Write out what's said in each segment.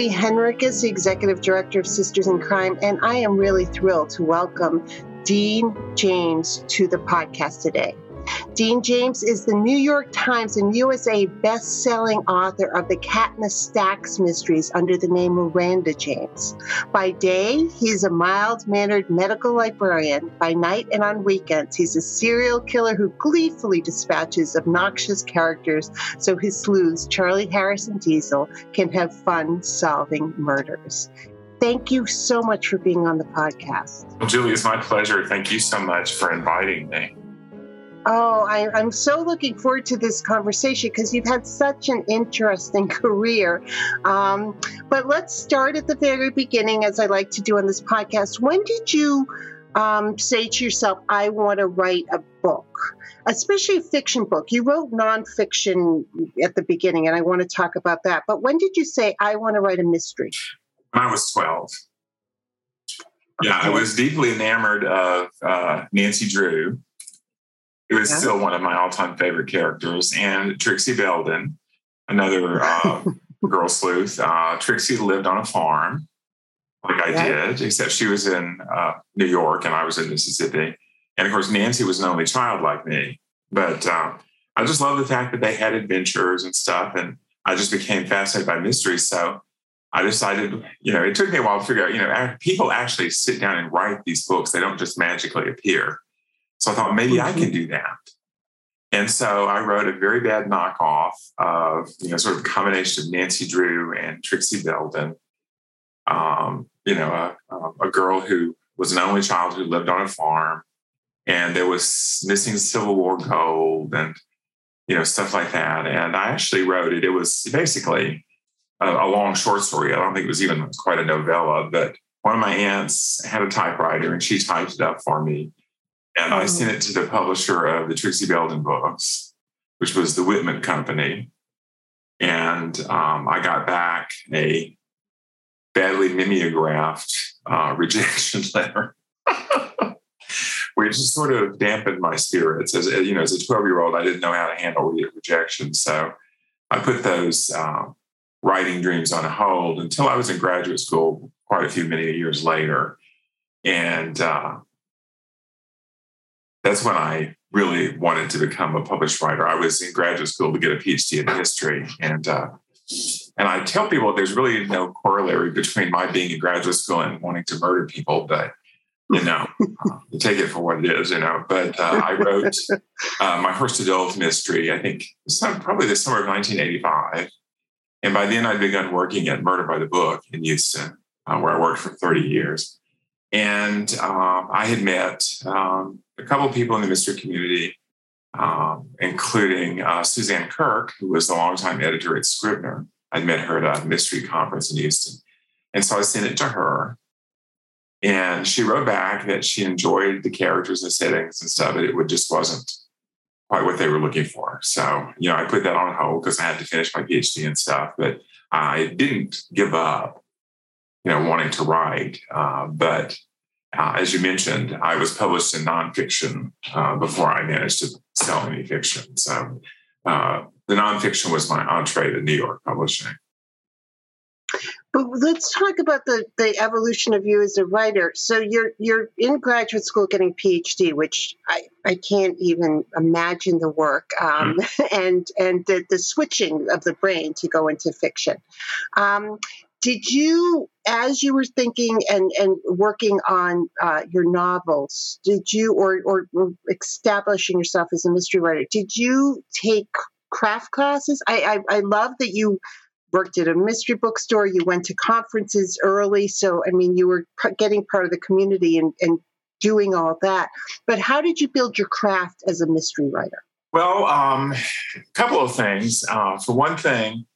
This is the Executive Director of Sisters in Crime, and I am really thrilled to welcome Dean James to the podcast today. Dean James is the New York Times and USA best-selling author of the Cat in the Stacks mysteries under the name Miranda James. By day, he's a mild-mannered medical librarian. By night and on weekends, he's a serial killer who gleefully dispatches obnoxious characters so his sleuths, Charlie Harris and Diesel, can have fun solving murders. Thank you so much for being on the podcast. Well, Julie, it's my pleasure. Thank you so much for inviting me. Oh, I, am so looking forward to this conversation because you've had such an interesting career. Um, but let's start at the very beginning, as I like to do on this podcast. When did you um, say to yourself, I want to write a book, especially a fiction book? You wrote nonfiction at the beginning, and I want to talk about that. But when did you say, I want to write a mystery? When I was 12. Yeah, I was deeply enamored of uh, Nancy Drew it was yeah. still one of my all-time favorite characters. And Trixie Belden, another uh, girl sleuth. Uh, Trixie lived on a farm, like I yeah. did, except she was in uh, New York and I was in Mississippi. And of course, Nancy was an only child like me. But uh, I just love the fact that they had adventures and stuff. And I just became fascinated by mysteries. So I decided, you know, it took me a while to figure out, you know, people actually sit down and write these books. They don't just magically appear. So I thought maybe I can mm-hmm. do that. And so I wrote a very bad knockoff of, you know, sort of a combination of Nancy Drew and Trixie Belden. Um, you know, a, a, girl who was an only child who lived on a farm, and there was missing Civil War gold and, you know, stuff like that. And I actually wrote it. It was basically a, a long short story. I don't think it was even quite a novella, but one of my aunts had a typewriter and she typed it up for me and I sent it to the publisher of the Trixie Belden books, which was the Whitman Company. And um, I got back a badly mimeographed uh, rejection letter, which sort of dampened my spirits. As you know, as a 12 year old, I didn't know how to handle rejection. So I put those uh, writing dreams on hold until I was in graduate school quite a few many years later. And uh, that's when I really wanted to become a published writer. I was in graduate school to get a PhD in history, and uh, and I tell people there's really no corollary between my being in graduate school and wanting to murder people, but you know, uh, take it for what it is, you know. But uh, I wrote uh, my first adult mystery, I think, probably the summer of 1985. And by then, I'd begun working at Murder by the Book in Houston, uh, where I worked for 30 years. And um, I had met um, a couple of people in the mystery community, um, including uh, Suzanne Kirk, who was the longtime editor at Scribner. I'd met her at a mystery conference in Houston. And so I sent it to her. And she wrote back that she enjoyed the characters and settings and stuff, but it just wasn't quite what they were looking for. So, you know, I put that on hold because I had to finish my PhD and stuff, but I didn't give up, you know, wanting to write. Uh, but uh, as you mentioned, I was published in nonfiction uh, before I managed to sell any fiction. So uh, the nonfiction was my entree to New York publishing. But let's talk about the, the evolution of you as a writer. So you're you're in graduate school getting PhD, which I, I can't even imagine the work um, mm. and and the, the switching of the brain to go into fiction. Um, did you as you were thinking and, and working on uh, your novels did you or, or, or, establishing yourself as a mystery writer did you take craft classes? I, I, I love that you worked at a mystery bookstore you went to conferences early so i mean you were getting part of the community and, and doing all that. But how did you build your craft as a mystery writer? Well um, a couple of things. Uh, for one thing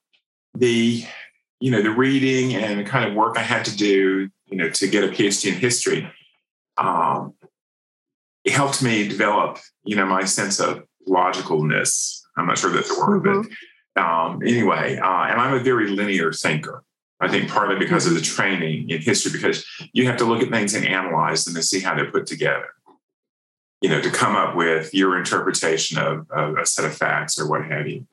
the you know the reading and the kind of work I had to do, you know, to get a PhD in history, um, it helped me develop, you know, my sense of logicalness. I'm not sure that's a word, mm-hmm. but um, anyway, uh, and I'm a very linear thinker. I think partly because of the training in history, because you have to look at things and analyze them and see how they're put together. You know, to come up with your interpretation of, of a set of facts or what have you.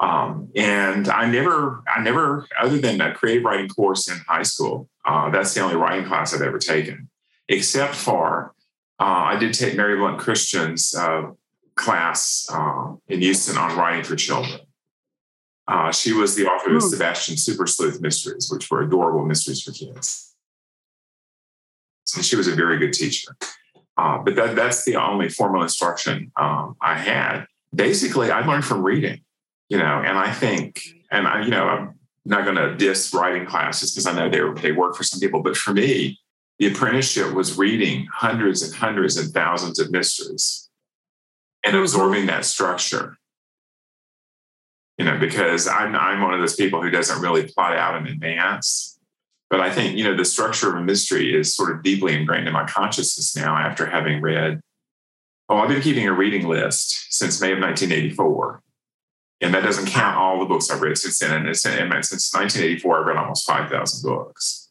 Um, and I never, I never, other than a creative writing course in high school, uh, that's the only writing class I've ever taken, except for uh, I did take Mary Blount Christian's uh, class uh, in Houston on writing for children. Uh, she was the author of the hmm. Sebastian Super Sleuth Mysteries, which were adorable mysteries for kids. And she was a very good teacher. Uh, but that, that's the only formal instruction um, I had. Basically, I learned from reading you know, and I think, and I, you know, I'm not going to diss writing classes because I know they they work for some people, but for me, the apprenticeship was reading hundreds and hundreds and thousands of mysteries and absorbing that structure. You know, because I'm I'm one of those people who doesn't really plot out in advance. But I think, you know, the structure of a mystery is sort of deeply ingrained in my consciousness now after having read. Oh, I've been keeping a reading list since May of 1984 and that doesn't count all the books I've read since then. And since 1984, I've read almost 5,000 books.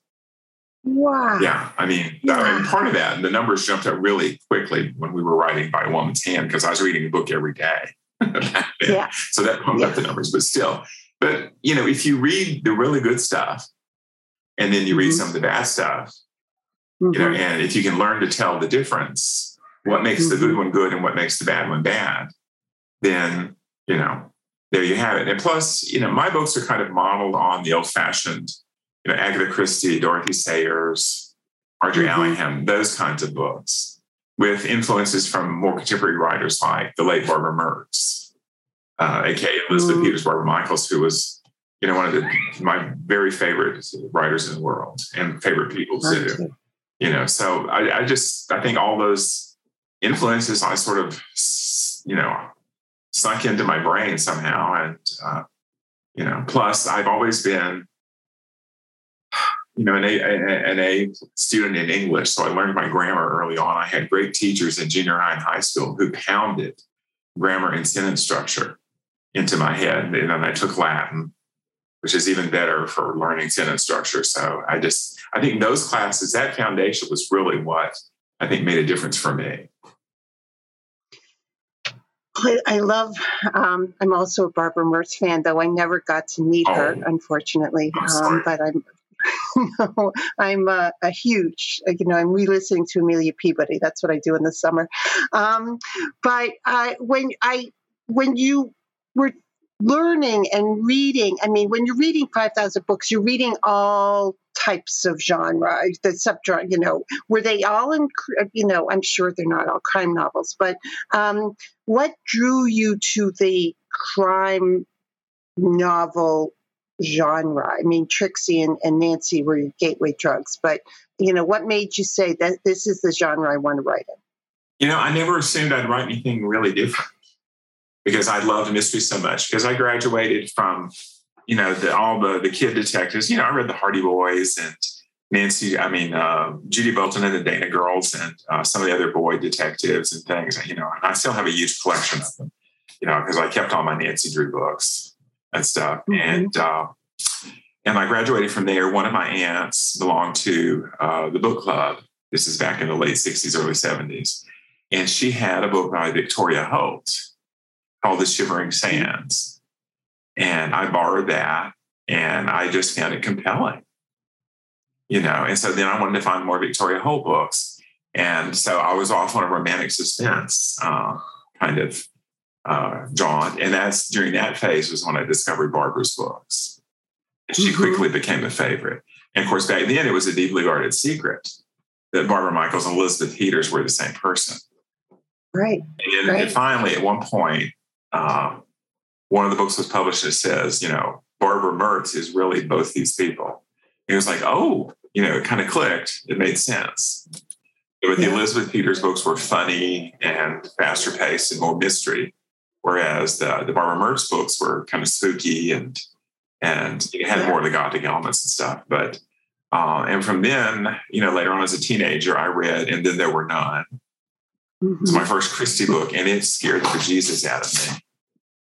Wow. Yeah. I mean, yeah. part of that, the numbers jumped up really quickly when we were writing by a woman's hand because I was reading a book every day. yeah. So that pumped yeah. up the numbers, but still. But, you know, if you read the really good stuff and then you read mm-hmm. some of the bad stuff, mm-hmm. you know, mm-hmm. and if you can learn to tell the difference, what makes mm-hmm. the good mm-hmm. one good and what makes the bad one bad, then, you know, there you have it. And plus, you know, my books are kind of modeled on the old fashioned, you know, Agatha Christie, Dorothy Sayers, Margery mm-hmm. Allingham, those kinds of books with influences from more contemporary writers like the late Barbara Mertz, uh, aka Elizabeth mm-hmm. Peters Barbara Michaels, who was, you know, one of the, my very favorite writers in the world and favorite people too. You know, so I, I just I think all those influences I sort of, you know, sunk into my brain somehow. And, uh, you know, plus I've always been, you know, an A, an A student in English. So I learned my grammar early on. I had great teachers in junior high and high school who pounded grammar and sentence structure into my head. And then I took Latin, which is even better for learning sentence structure. So I just, I think those classes, that foundation was really what I think made a difference for me. I love. Um, I'm also a Barbara Mertz fan, though I never got to meet oh, her, unfortunately. Um, but I'm, no, I'm a, a, huge. You know, I'm re-listening to Amelia Peabody. That's what I do in the summer. Um, but I, when I when you were learning and reading, I mean, when you're reading five thousand books, you're reading all types of genre, the subgenre, you know, were they all in, you know, I'm sure they're not all crime novels, but um, what drew you to the crime novel genre? I mean, Trixie and, and Nancy were your gateway drugs, but, you know, what made you say that this is the genre I want to write in? You know, I never assumed I'd write anything really different because I loved mystery so much because I graduated from you know, the, all the the kid detectives. You know, I read the Hardy Boys and Nancy. I mean, uh, Judy Bolton and the Dana Girls, and uh, some of the other boy detectives and things. You know, and I still have a huge collection of them. You know, because I kept all my Nancy Drew books and stuff. Mm-hmm. And uh, and I graduated from there. One of my aunts belonged to uh, the book club. This is back in the late '60s, early '70s, and she had a book by Victoria Holt called The Shivering Sands and I borrowed that and I just found it compelling. You know, and so then I wanted to find more Victoria Holt books. And so I was off on a romantic suspense uh, kind of uh, drawn. And that's during that phase was when I discovered Barbara's books. She mm-hmm. quickly became a favorite. And of course, back then it was a deeply guarded secret that Barbara Michaels and Elizabeth Peters were the same person. Right. And, right. and finally, at one point, um, one of the books was published that says, you know, Barbara Mertz is really both these people. It was like, oh, you know, it kind of clicked. It made sense. But yeah. the Elizabeth Peters books were funny and faster paced and more mystery, whereas the, the Barbara Mertz books were kind of spooky and and it had more of the gothic elements and stuff. But uh, and from then, you know, later on as a teenager, I read "And Then There Were None." Mm-hmm. It's my first Christie book, and it scared the Jesus out of me.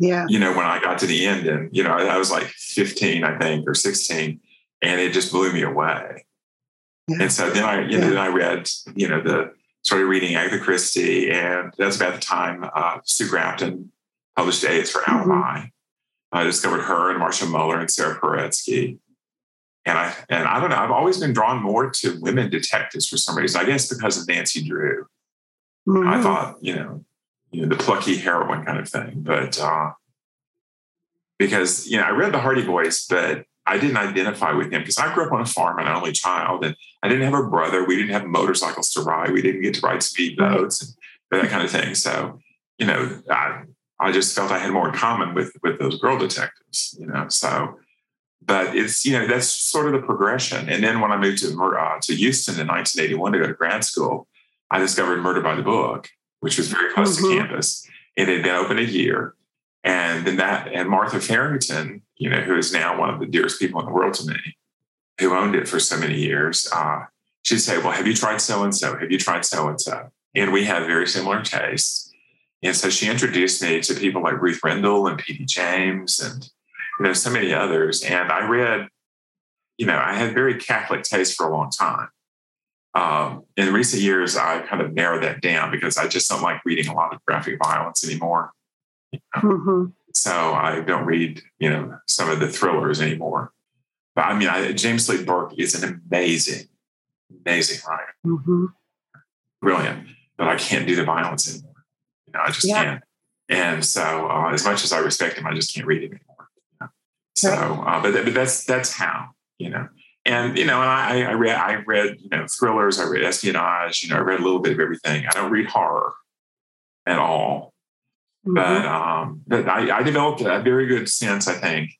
Yeah. You know, when I got to the end, and you know, I was like 15, I think, or 16, and it just blew me away. Yeah. And so then I, you know, yeah. then I read, you know, the started reading Agatha Christie, and that's about the time uh, Sue Grafton published A is for mm-hmm. Alibi. I discovered her and Marcia Muller and Sara Paretsky. And I and I don't know, I've always been drawn more to women detectives for some reason. I guess because of Nancy Drew. Mm-hmm. I thought, you know, you know, the plucky heroine kind of thing. But uh, because, you know, I read the Hardy Boys, but I didn't identify with him because I grew up on a farm, and an only child, and I didn't have a brother. We didn't have motorcycles to ride. We didn't get to ride speedboats and that kind of thing. So, you know, I, I just felt I had more in common with with those girl detectives, you know. So, but it's you know that's sort of the progression. And then when I moved to uh, to Houston in 1981 to go to grad school, I discovered Murder by the Book, which was very close mm-hmm. to campus. It had been open a year, and then that and Martha Farrington, you know, who is now one of the dearest people in the world to me, who owned it for so many years, uh, she'd say, "Well, have you tried so and so? Have you tried so and so?" And we have very similar tastes. And so she introduced me to people like Ruth Rendell and P.D. James and you know so many others. And I read, you know, I had very Catholic taste for a long time. Um, in recent years, I've kind of narrowed that down because I just don't like reading a lot of graphic violence anymore. You know? mm-hmm. So I don't read, you know, some of the thrillers anymore. But I mean, I, James Lee Burke is an amazing, amazing writer. Mm-hmm. Brilliant. But I can't do the violence anymore. You know, I just yeah. can't. And so, uh, as much as I respect him, I just can't read him anymore. You know? So, uh, but, but that's that's how you know. And you know, and I, I read I read you know thrillers, I read espionage, you know, I read a little bit of everything. I don't read horror at all, mm-hmm. but um, but I, I developed a very good sense, I think,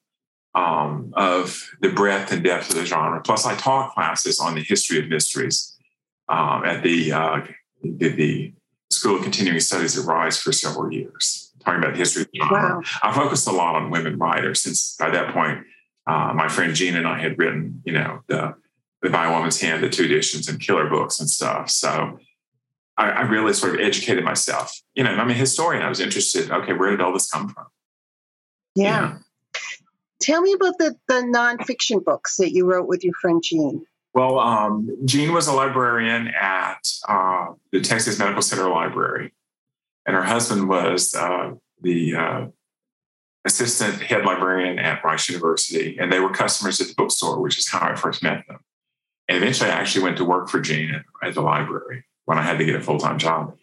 um, of the breadth and depth of the genre. Plus, I taught classes on the history of mysteries um, at the, uh, the, School of Continuing Studies at Rice for several years, talking about the history of the genre. Wow. I focused a lot on women writers since by that point, uh, my friend Jean and I had written, you know, the, the By a Woman's Hand, the two editions, and killer books and stuff. So I, I really sort of educated myself. You know, I'm a historian. I was interested. Okay, where did all this come from? Yeah. You know? Tell me about the the nonfiction books that you wrote with your friend Jean. Well, um, Jean was a librarian at uh, the Texas Medical Center Library, and her husband was uh, the uh, assistant head librarian at Rice University, and they were customers at the bookstore, which is how I first met them. And eventually, I actually went to work for Jean at, at the library when I had to get a full time job.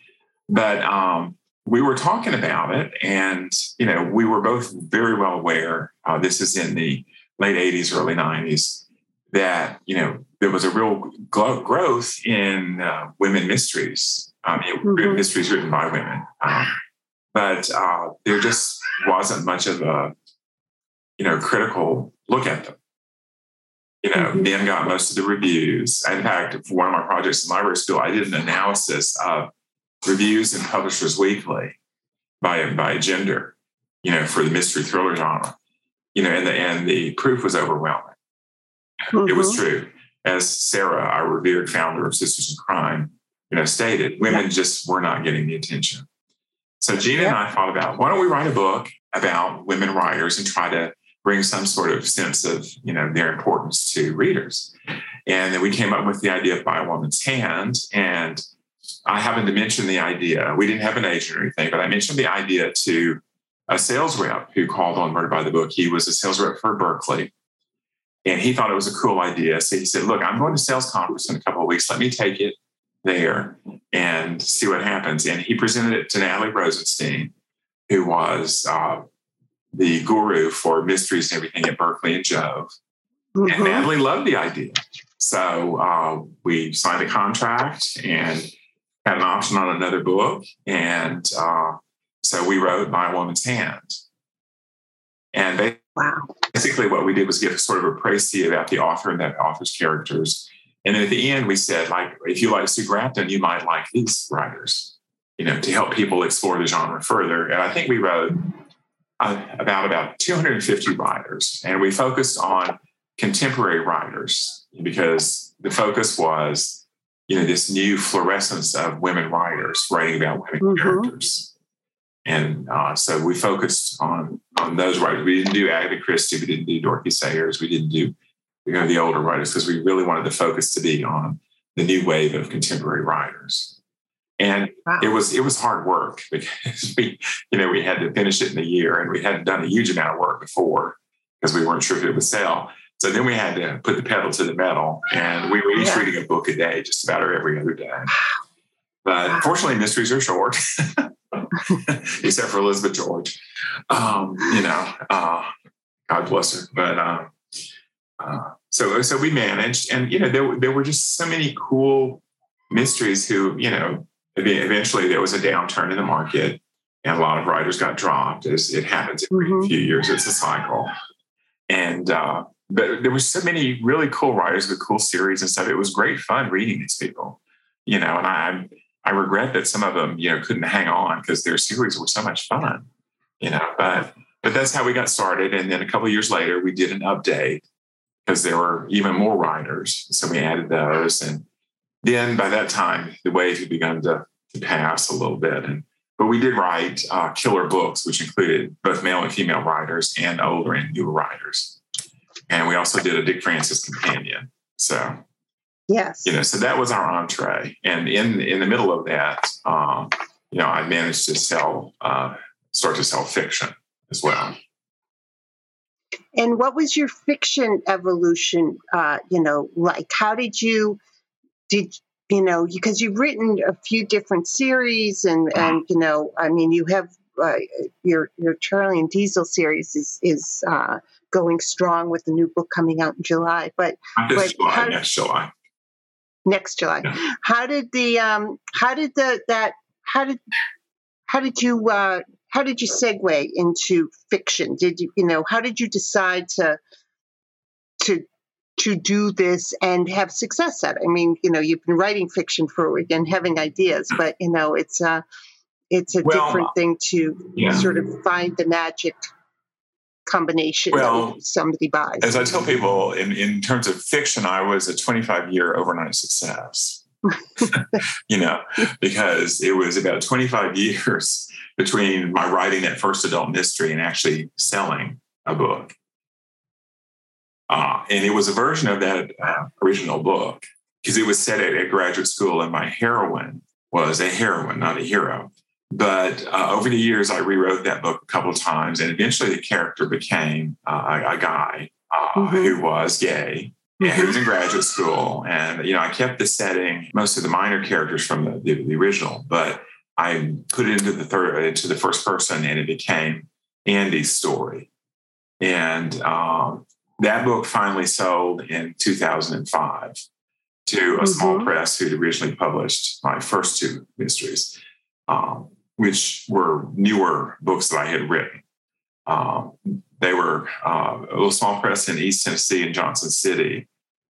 But um, we were talking about it, and you know, we were both very well aware. Uh, this is in the late '80s, early '90s that you know there was a real growth in uh, women mysteries, um, mm-hmm. mysteries written by women, um, but uh, there just wasn't much of a you know critical look at them. You know, mm-hmm. men got most of the reviews. In fact, for one of my projects in library school, I did an analysis of reviews in Publishers Weekly by by gender. You know, for the mystery thriller genre. You know, and the and the proof was overwhelming. Mm-hmm. It was mm-hmm. true. As Sara, our revered founder of Sisters in Crime, you know, stated, women yeah. just were not getting the attention. So Gina yeah. and I thought about why don't we write a book about women writers and try to bring some sort of sense of you know their importance to readers. And then we came up with the idea of by a woman's hand. And I happened to mention the idea. We didn't have an agent or anything, but I mentioned the idea to a sales rep who called on Murder by the Book. He was a sales rep for Berkley. And he thought it was a cool idea. So he said, Look, I'm going to sales conference in a couple of weeks. Let me take it there and see what happens. And he presented it to Natalie Rosenstein, who was uh, the guru for mysteries and everything at Berkley and Jove. Mm-hmm. And Natalie loved the idea. So uh, we signed a contract and had an option on another book. And uh, so we wrote By a Woman's Hand. And they Wow. Basically, what we did was give sort of a précis about the author and that author's characters. And at the end, we said, like, if you like Sue Grafton, you might like these writers, you know, to help people explore the genre further. And I think we wrote uh, about about 250 writers, and we focused on contemporary writers because the focus was, you know, this new fluorescence of women writers writing about women mm-hmm. characters. And uh, so we focused on on those writers. We didn't do Agatha Christie, we didn't do Dorothy Sayers, we didn't do you know the older writers because we really wanted the focus to be on the new wave of contemporary writers. And wow. it was it was hard work because we, you know, we had to finish it in a year and we hadn't done a huge amount of work before because we weren't sure if it would sell. So then we had to put the pedal to the metal and we were each yeah. reading a book a day, just about every other day. But wow. fortunately, mysteries are short, except for Elizabeth George. Um, you know, uh, God bless her. But uh, uh, so so we managed, and you know, there there were just so many cool mysteries who you know eventually there was a downturn in the market and a lot of writers got dropped as it happens every mm-hmm. few years it's a cycle and uh, but there were so many really cool writers with cool series and stuff it was great fun reading these people you know and i i regret that some of them you know couldn't hang on because their series were so much fun you know but but that's how we got started and then a couple years later we did an update because there were even more writers so we added those and then by that time, the wave had begun to, to pass a little bit. And but we did write uh, killer books, which included both male and female writers and older and newer writers. And we also did a Dick Francis companion. So yes, you know, so that was our entree. And in in the middle of that, um, you know, I managed to sell, uh, start to sell fiction as well. And what was your fiction evolution? Uh, you know, like how did you? did you know because you've written a few different series and and you know i mean you have uh, your your charlie and diesel series is is uh, going strong with the new book coming out in july but, but july, how, next july next july yeah. how did the um how did the that how did how did you uh how did you segue into fiction did you you know how did you decide to to to do this and have success at it. I mean, you know, you've been writing fiction for and having ideas, but you know, it's a it's a well, different thing to yeah. sort of find the magic combination well, that somebody buys. As I tell people, in, in terms of fiction, I was a 25 year overnight success. you know, because it was about 25 years between my writing that first adult mystery and actually selling a book. Uh, and it was a version of that uh, original book because it was set at a graduate school, and my heroine was a heroine, not a hero. But uh, over the years, I rewrote that book a couple of times, and eventually the character became uh, a, a, guy uh, mm-hmm. who was gay. And he was in graduate school, and you know I kept the setting, most of the minor characters from the, the, the original, but I put it into the third, into the first person, and it became Andy's story. And um, that book finally sold in 2005 to a mm-hmm. small press who'd originally published my first two mysteries, um, which were newer books that I had written. Um, they were uh, a little small press in East Tennessee in Johnson City.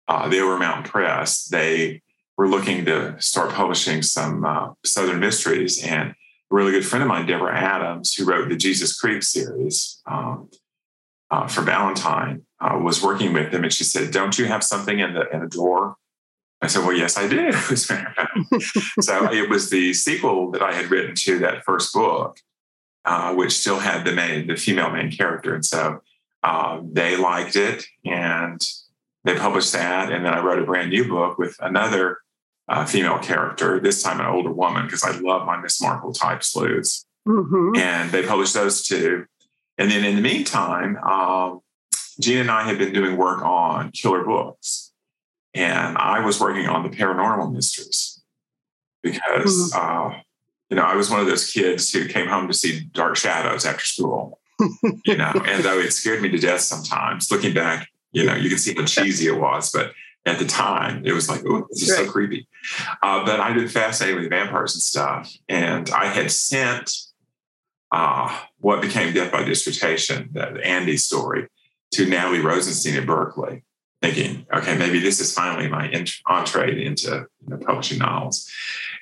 Uh, they were Mountain Press. They were looking to start publishing some uh, Southern mysteries. And a really good friend of mine, Deborah Adams, who wrote the Jesus Creek series um, uh, for Ballantine, uh, was working with them, and she said, "Don't you have something in the in a drawer?" I said, "Well, yes, I did." so it was the sequel that I had written to that first book, uh, which still had the main, the female main character, and so uh, they liked it, and they published that, and then I wrote a brand new book with another uh, female character, this time an older woman, because I love my Miss Marple type sleuths, mm-hmm. and they published those two, and then in the meantime. Um, Gina and I had been doing work on killer books, and I was working on the paranormal mysteries because, mm-hmm. uh, you know, I was one of those kids who came home to see Dark Shadows after school, you know, and though it scared me to death sometimes, looking back, you know, you can see how cheesy it was, but at the time it was like, oh, this is right. so creepy. Uh, but I've been fascinated with vampires and stuff, and I had sent uh, what became Death by Dissertation, the Andy story, to Natalie Rosenstein at Berkley, thinking, okay, maybe this is finally my entree into you know, publishing novels.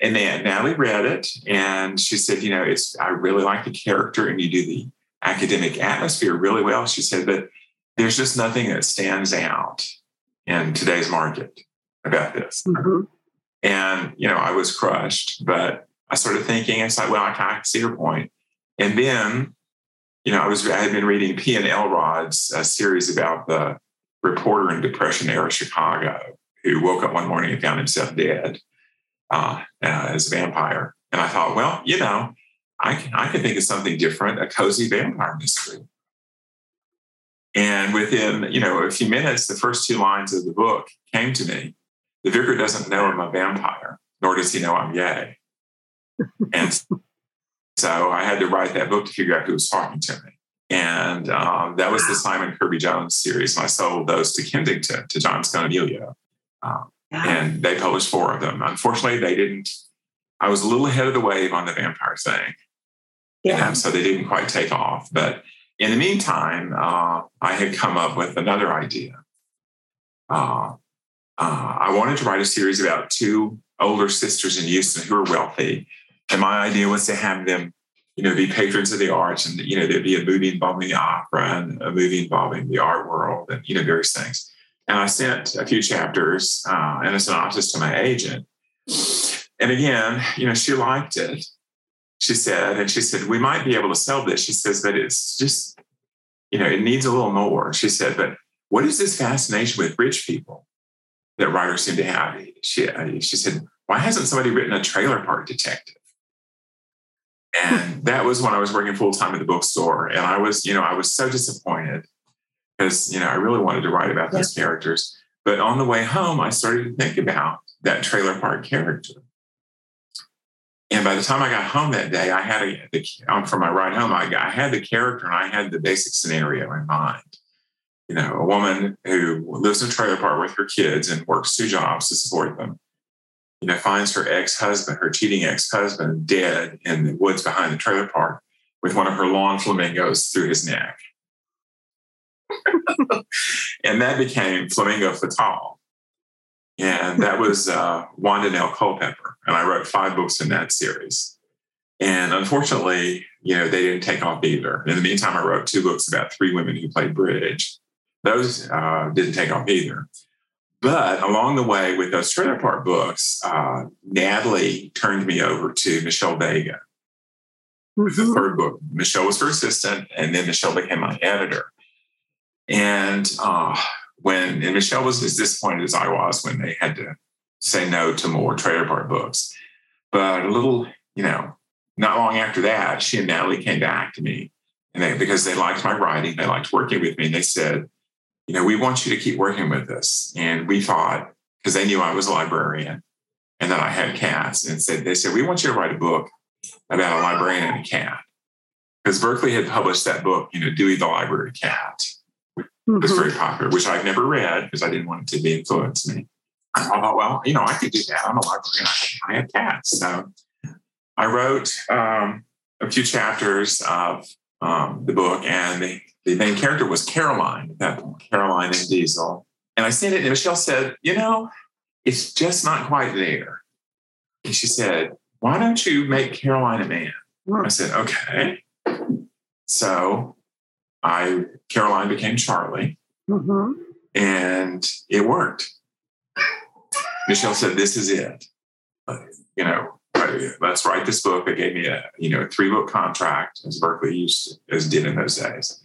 And then Natalie read it and she said, you know, it's I really like the character and you do the academic atmosphere really well. She said, but there's just nothing that stands out in today's market about this. Mm-hmm. And, you know, I was crushed, but I started thinking, I said, well, I can see her point. And then, you know, I was, I had been reading P.N. Elrod's a series about the reporter in Depression era Chicago who woke up one morning and found himself dead uh, uh, as a vampire. And I thought, well, you know, I can, I can think of something different, a cozy vampire mystery. And within, you know, a few minutes, the first two lines of the book came to me. The vicar doesn't know I'm a vampire, nor does he know I'm gay. and so I had to write that book to figure out who was talking to me. And um, that was the Simon Kirby Jones series. And I sold those to Kensington, to John Scognamiglio. Um, and they published four of them. Unfortunately, they didn't. I was a little ahead of the wave on the vampire thing. Yeah. And so they didn't quite take off. But in the meantime, uh, I had come up with another idea. Uh, uh, I wanted to write a series about two older sisters in Houston who are wealthy. And my idea was to have them, you know, be patrons of the arts and, you know, there'd be a movie involving the opera and a movie involving the art world and, you know, various things. And I sent a few chapters uh, and a synopsis to my agent. And again, you know, she liked it. She said, and she said, we might be able to sell this. She says, but it's just, you know, it needs a little more. She said, but what is this fascination with rich people that writers seem to have? She, uh, she said, why hasn't somebody written a trailer park detective? And that was when I was working full time at the bookstore. And I was, you know, I was so disappointed because, you know, I really wanted to write about yeah. those characters. But on the way home, I started to think about that trailer park character. And by the time I got home that day, I had a, the, um, for my ride home, I, I had the character and I had the basic scenario in mind. You know, a woman who lives in a trailer park with her kids and works two jobs to support them. You know, finds her ex-husband, her cheating ex-husband, dead in the woods behind the trailer park with one of her lawn flamingos through his neck. and that became Flamingo Fatale. And that was uh, Wanda Nell Culpepper. And I wrote five books in that series. And unfortunately, you know, they didn't take off either. In the meantime, I wrote two books about three women who played bridge. Those uh, didn't take off either. But along the way with those trailer park books, uh, Natalie turned me over to Michelle Vega. Mm-hmm. The third book, Michelle was her assistant, and then Michelle became my editor. And uh, when and Michelle was as disappointed as I was when they had to say no to more trailer park books. But a little, you know, not long after that, she and Natalie came back to me, and they because they liked my writing, they liked working with me, and they said, you know, we want you to keep working with us. And we thought because they knew I was a librarian and that I had cats, and said they said we want you to write a book about a librarian and a cat because Berkley had published that book, you know, Dewey the Library Cat mm-hmm. was very popular, which I've never read because I didn't want it to be influence me. I thought, well, you know, I could do that. I'm a librarian. I, I have cats. So I wrote um, a few chapters of um, the book, and the, the main character was Caroline at that point, Caroline and Diesel. And I sent it, and Michelle said, you know, it's just not quite there. And she said, why don't you make Caroline a man? I said, okay. So I Caroline became Charlie, mm-hmm. and it worked. Michelle said, "This is it." You know, let's write this book. They gave me a you know three book contract as Berkley used to, as did in those days,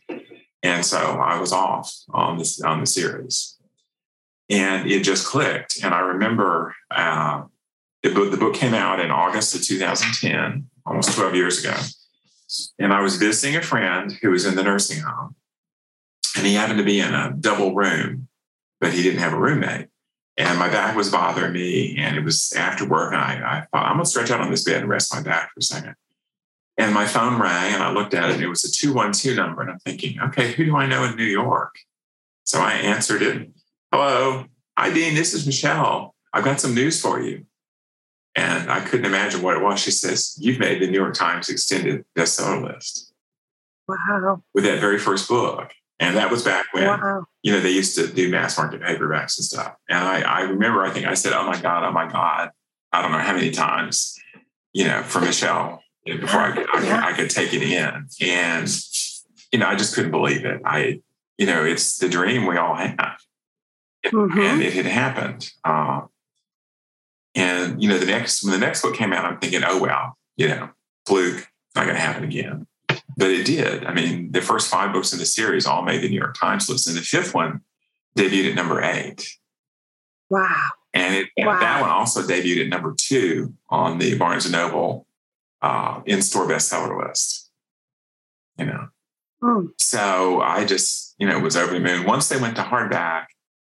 and so I was off on this on the series, and it just clicked. And I remember uh, the book the book came out in August of 2010, almost 12 years ago and I was visiting a friend who was in the nursing home. And he happened to be in a double room, but he didn't have a roommate. And my back was bothering me. And it was after work. And I, I thought, I'm going to stretch out on this bed and rest my back for a second. And my phone rang and I looked at it and it was a 212 number. And I'm thinking, okay, who do I know in New York? So I answered it. Hello. Hi, Dean. This is Michelle. I've got some news for you. And I couldn't imagine what it was. She says, You've made the New York Times extended bestseller list. Wow. With that very first book. And that was back when, wow. you know, they used to do mass market paperbacks and stuff. And I, I remember, I think I said, Oh my God, oh my God. I don't know how many times, you know, for Michelle before I, I, I could take it in. And you know, I just couldn't believe it. I, you know, it's the dream we all have. Mhm. And it had happened. Uh, and, you know, the next, when the next book came out, I'm thinking, oh, well, you know, fluke, not going to happen again. But it did. I mean, the first five books in the series all made the New York Times list. And the fifth one debuted at number eight. Wow. And, it, and Wow. that one also debuted at number two on the Barnes and Noble uh, in-store bestseller list. You know, Mm. so I just you know was over the moon. Once they went to hardback,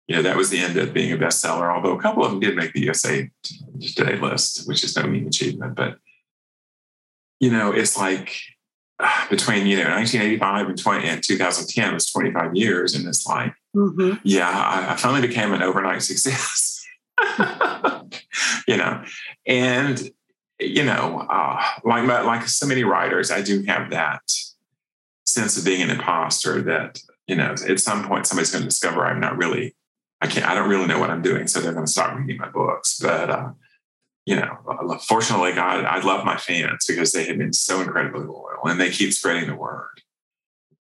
you know that was the end of being a bestseller. Although a couple of them did make the USA Today list, which is no mean achievement. But you know, it's like between you know 1985 and 20 and 2010 was 25 years, and it's like hmm yeah, I, I finally became an overnight success. you know, and you know, uh, like my- like so many writers, I do have that sense of being an imposter. That you know, at some point, somebody's going to discover I'm not really, I can't, I don't really know what I'm doing, so they're going to stop reading my books. But uh, you know, uh, fortunately, God, I love my fans because they have been so incredibly loyal, and they keep spreading the word.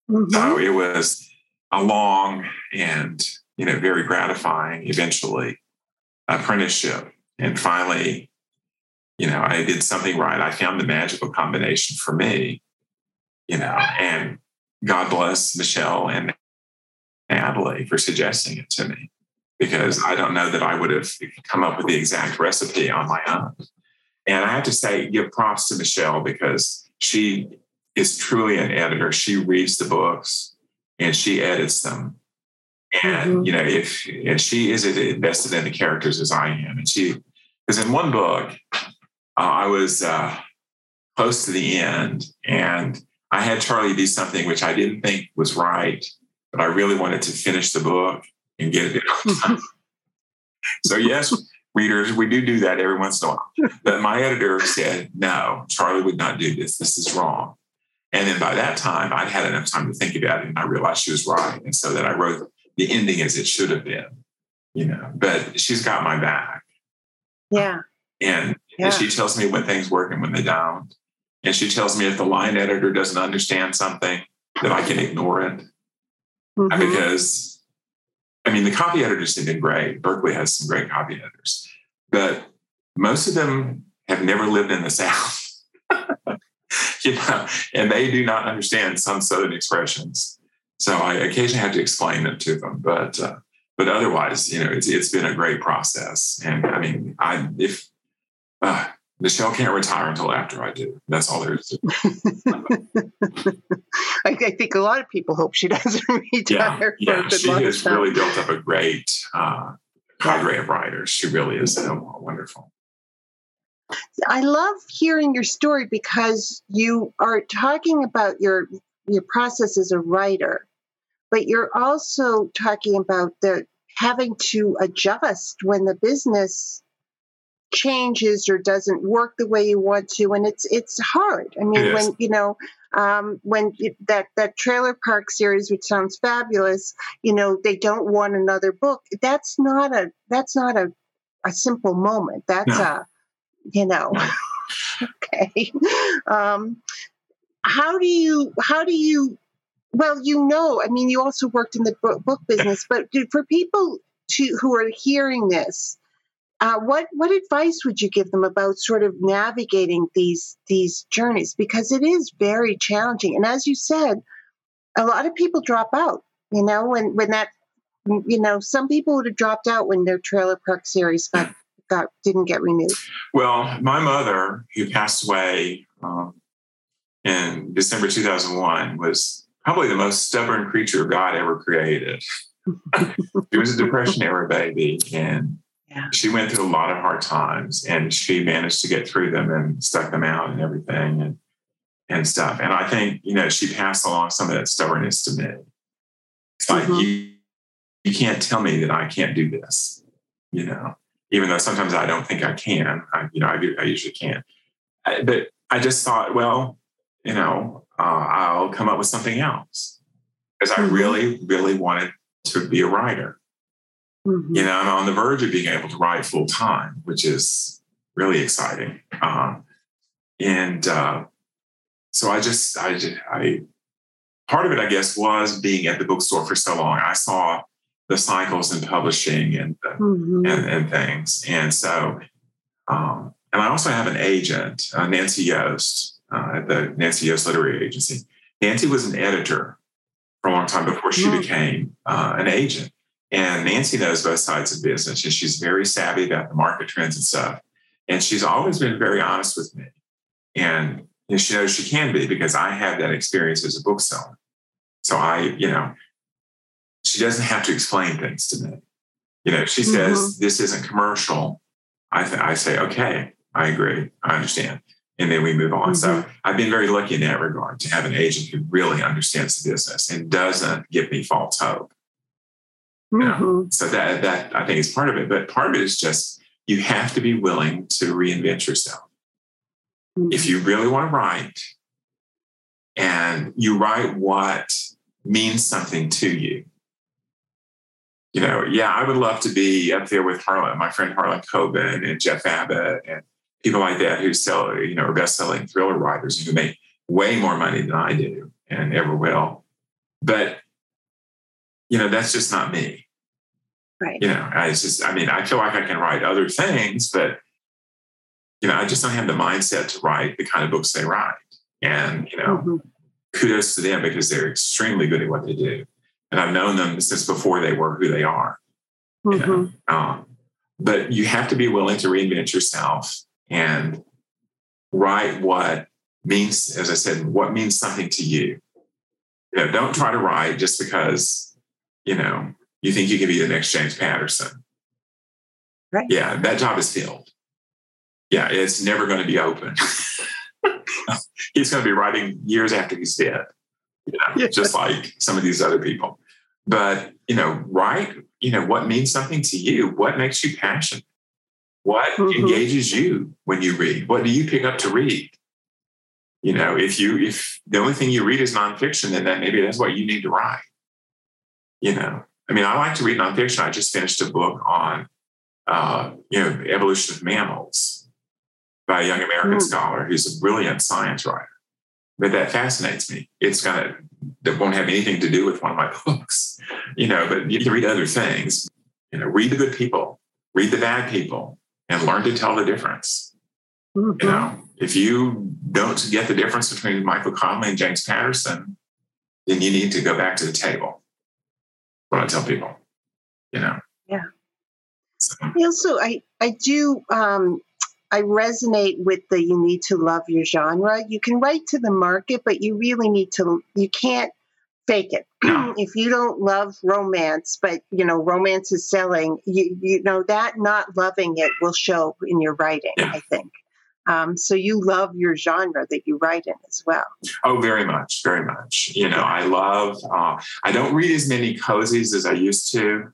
hmm So it was a long and you know very gratifying eventually apprenticeship. And finally, you know, I did something right. I found the magical combination for me, you know, and God bless Michelle and Natalie for suggesting it to me because I don't know that I would have come up with the exact recipe on my own. And I have to say, give props to Michelle because she is truly an editor. She reads the books and she edits them. And Mhm. you know, if and she is invested in the characters as I am, and she because in one book, uh, I was uh, close to the end, and I had Charlie do something which I didn't think was right, but I really wanted to finish the book and get it. Mm-hmm. so yes, readers, we do do that every once in a while. But my editor said, no, Charlie would not do this. This is wrong. And then by that time, I'd had enough time to think about it, and I realized she was right. And so that I wrote the ending as it should have been, you know. But she's got my back, Yeah. and, Yeah. and she tells me when things work and when they don't. And she tells me if the line editor doesn't understand something, that I can ignore it Mhm. because I mean the copy editors have been great. Berkley has some great copy editors, but most of them have never lived in the South. you know, and they do not understand some Southern expressions. So I occasionally have to explain them to them, but uh, but otherwise, you know, it's it's been a great process. And I mean, I if uh, Michelle can't retire until after I do. That's all there is. To it. I, I think a lot of people hope she doesn't retire. yeah. good She has time. really built up a great uh, cadre of writers. She really is wonderful. I love hearing your story because you are talking about your your process as a writer, but you're also talking about the having to adjust when the business changes or doesn't work the way you want to and it's it's hard i mean It is. when you know um, when you, that that trailer park series which sounds fabulous you know they don't want another book that's not a that's not a a simple moment that's No. a you know okay um how do you how do you well you know i mean you also worked in the book, book business but for people to who are hearing this uh, what what advice would you give them about sort of navigating these these journeys? Because it is very challenging. And as you said a lot of people drop out you know when when that you know some people would have dropped out when their trailer park series got got didn't get renewed. Well, my mother, who passed away um, in December 2001, was probably the most stubborn creature God ever created. she was a Depression era baby, and Yeah. she went through a lot of hard times, and she managed to get through them and stuck them out and everything, and and stuff. And I think you know she passed along some of that stubbornness to me. It's like Mhm. you, you can't tell me that I can't do this, you know. Even though sometimes I don't think I can, I, you know, I, do, I usually can. I, but I just thought, well, you know, uh, I'll come up with something else because I Mhm. really, really wanted to be a writer. Mhm. You know, I'm on the verge of being able to write full time, which is really exciting. Um, and uh, so I just, I, I, part of it, I guess, was being at the bookstore for so long. I saw the cycles in publishing and mm-hmm. and, and, things, and so um, and I also have an agent, uh, Nancy Yost, uh, at the Nancy Yost Literary Agency. Nancy was an editor for a long time before she mm-hmm. became uh, an agent. And Nancy knows both sides of business, and she's very savvy about the market trends and stuff. And she's always been very honest with me. And and she knows she can be because I have that experience as a bookseller. So I, you know, she doesn't have to explain things to me. You know, she says mm-hmm. this isn't commercial. I th- I say okay, I agree, I understand, and then we move on. Mm-hmm. So I've been very lucky in that regard to have an agent who really understands the business and doesn't give me false hope. Mm-hmm. You know? Mm-hmm. So that that I think is part of it, but part of it is just you have to be willing to reinvent yourself if you really want to write and you write what means something to you. You know, yeah, I would love to be up there with Harlan, my friend Harlan Coben and Jeff Abbott and people like that who sell, you know, are best-selling thriller writers who make way more money than I do and ever will. But you know, that's just not me. Right. You know, I just, I mean, I feel like I can write other things, but you know, I just don't have the mindset to write the kind of books they write. And, you know, mm-hmm. kudos to them because they're extremely good at what they do. And I've known them since before they were who they are. Mm-hmm. You know? Mm-hmm. um, but you have to be willing to reinvent yourself and write what means, as I said, what means something to you. You know, don't try to write just because, you know, you think you could be the next James Patterson. Right. Yeah, that job is filled yeah, it's never going to be open. he's going to be writing years after he's dead, you know, yeah. just like some of these other people. But, you know, write, you know, what means something to you? What makes you passionate? What mm-hmm. engages you when you read? What do you pick up to read? You know, if you if the only thing you read is nonfiction, then that maybe that's what you need to write. You know, I mean, I like to read nonfiction. I just finished a book on, uh, you know, the evolution of mammals, by a young American mm. scholar who's a brilliant science writer. But that fascinates me. It's gonna that won't have anything to do with one of my books, you know. But you can read other things. You know, read the good people, read the bad people, and learn to tell the difference. Mm-hmm. You know, if you don't get the difference between Michael Connelly and James Patterson, then you need to go back to the table. What I tell people, you know. Yeah. So. Also, I I do um, I resonate with the you need to love your genre. You can write to the market, but you really need to, you can't fake it. if you don't love romance, but you know, romance is selling, you, you know, that not loving it will show in your writing, yeah. I think. Um, so you love your genre that you write in as well. Oh, very much, very much. You know, I love. Uh, I don't read as many cozies as I used to,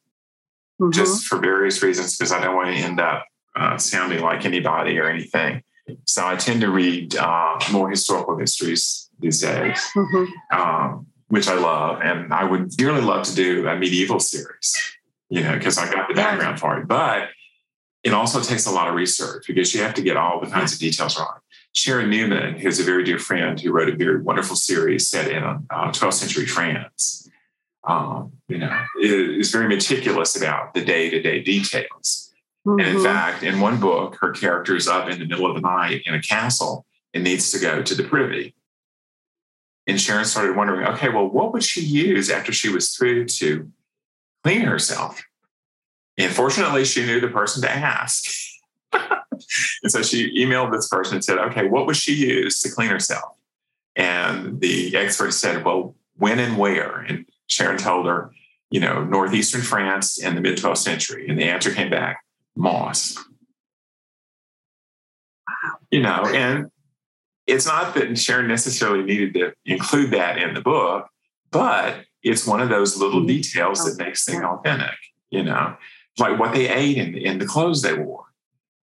mm-hmm. just for various reasons, because I don't want to end up uh, sounding like anybody or anything. So I tend to read uh, more historical histories these days, mm-hmm. um, which I love. And I would dearly love to do a medieval series, you know, because I got the background for it. But it also takes a lot of research because you have to get all the kinds of details wrong. Sharon Newman, who's a very dear friend who wrote a very wonderful series set in uh, 12th century France, um, you know, is very meticulous about the day to day details. Mm-hmm. And in mm-hmm. fact, in one book, her character is up in the middle of the night in a castle and needs to go to the privy. And Sharon started wondering, okay, well, what would she use after she was through to clean herself? And fortunately, she knew the person to ask. and so she emailed this person and said, okay, what would she use to clean herself? And the expert said, well, when and where? And Sharon told her, you know, northeastern France in the mid 12th century. And the answer came back moss. Wow. You know, and it's not that Sharon necessarily needed to include that in the book, but it's one of those little mm-hmm. details that makes things authentic, you know, like what they ate and, and the clothes they wore,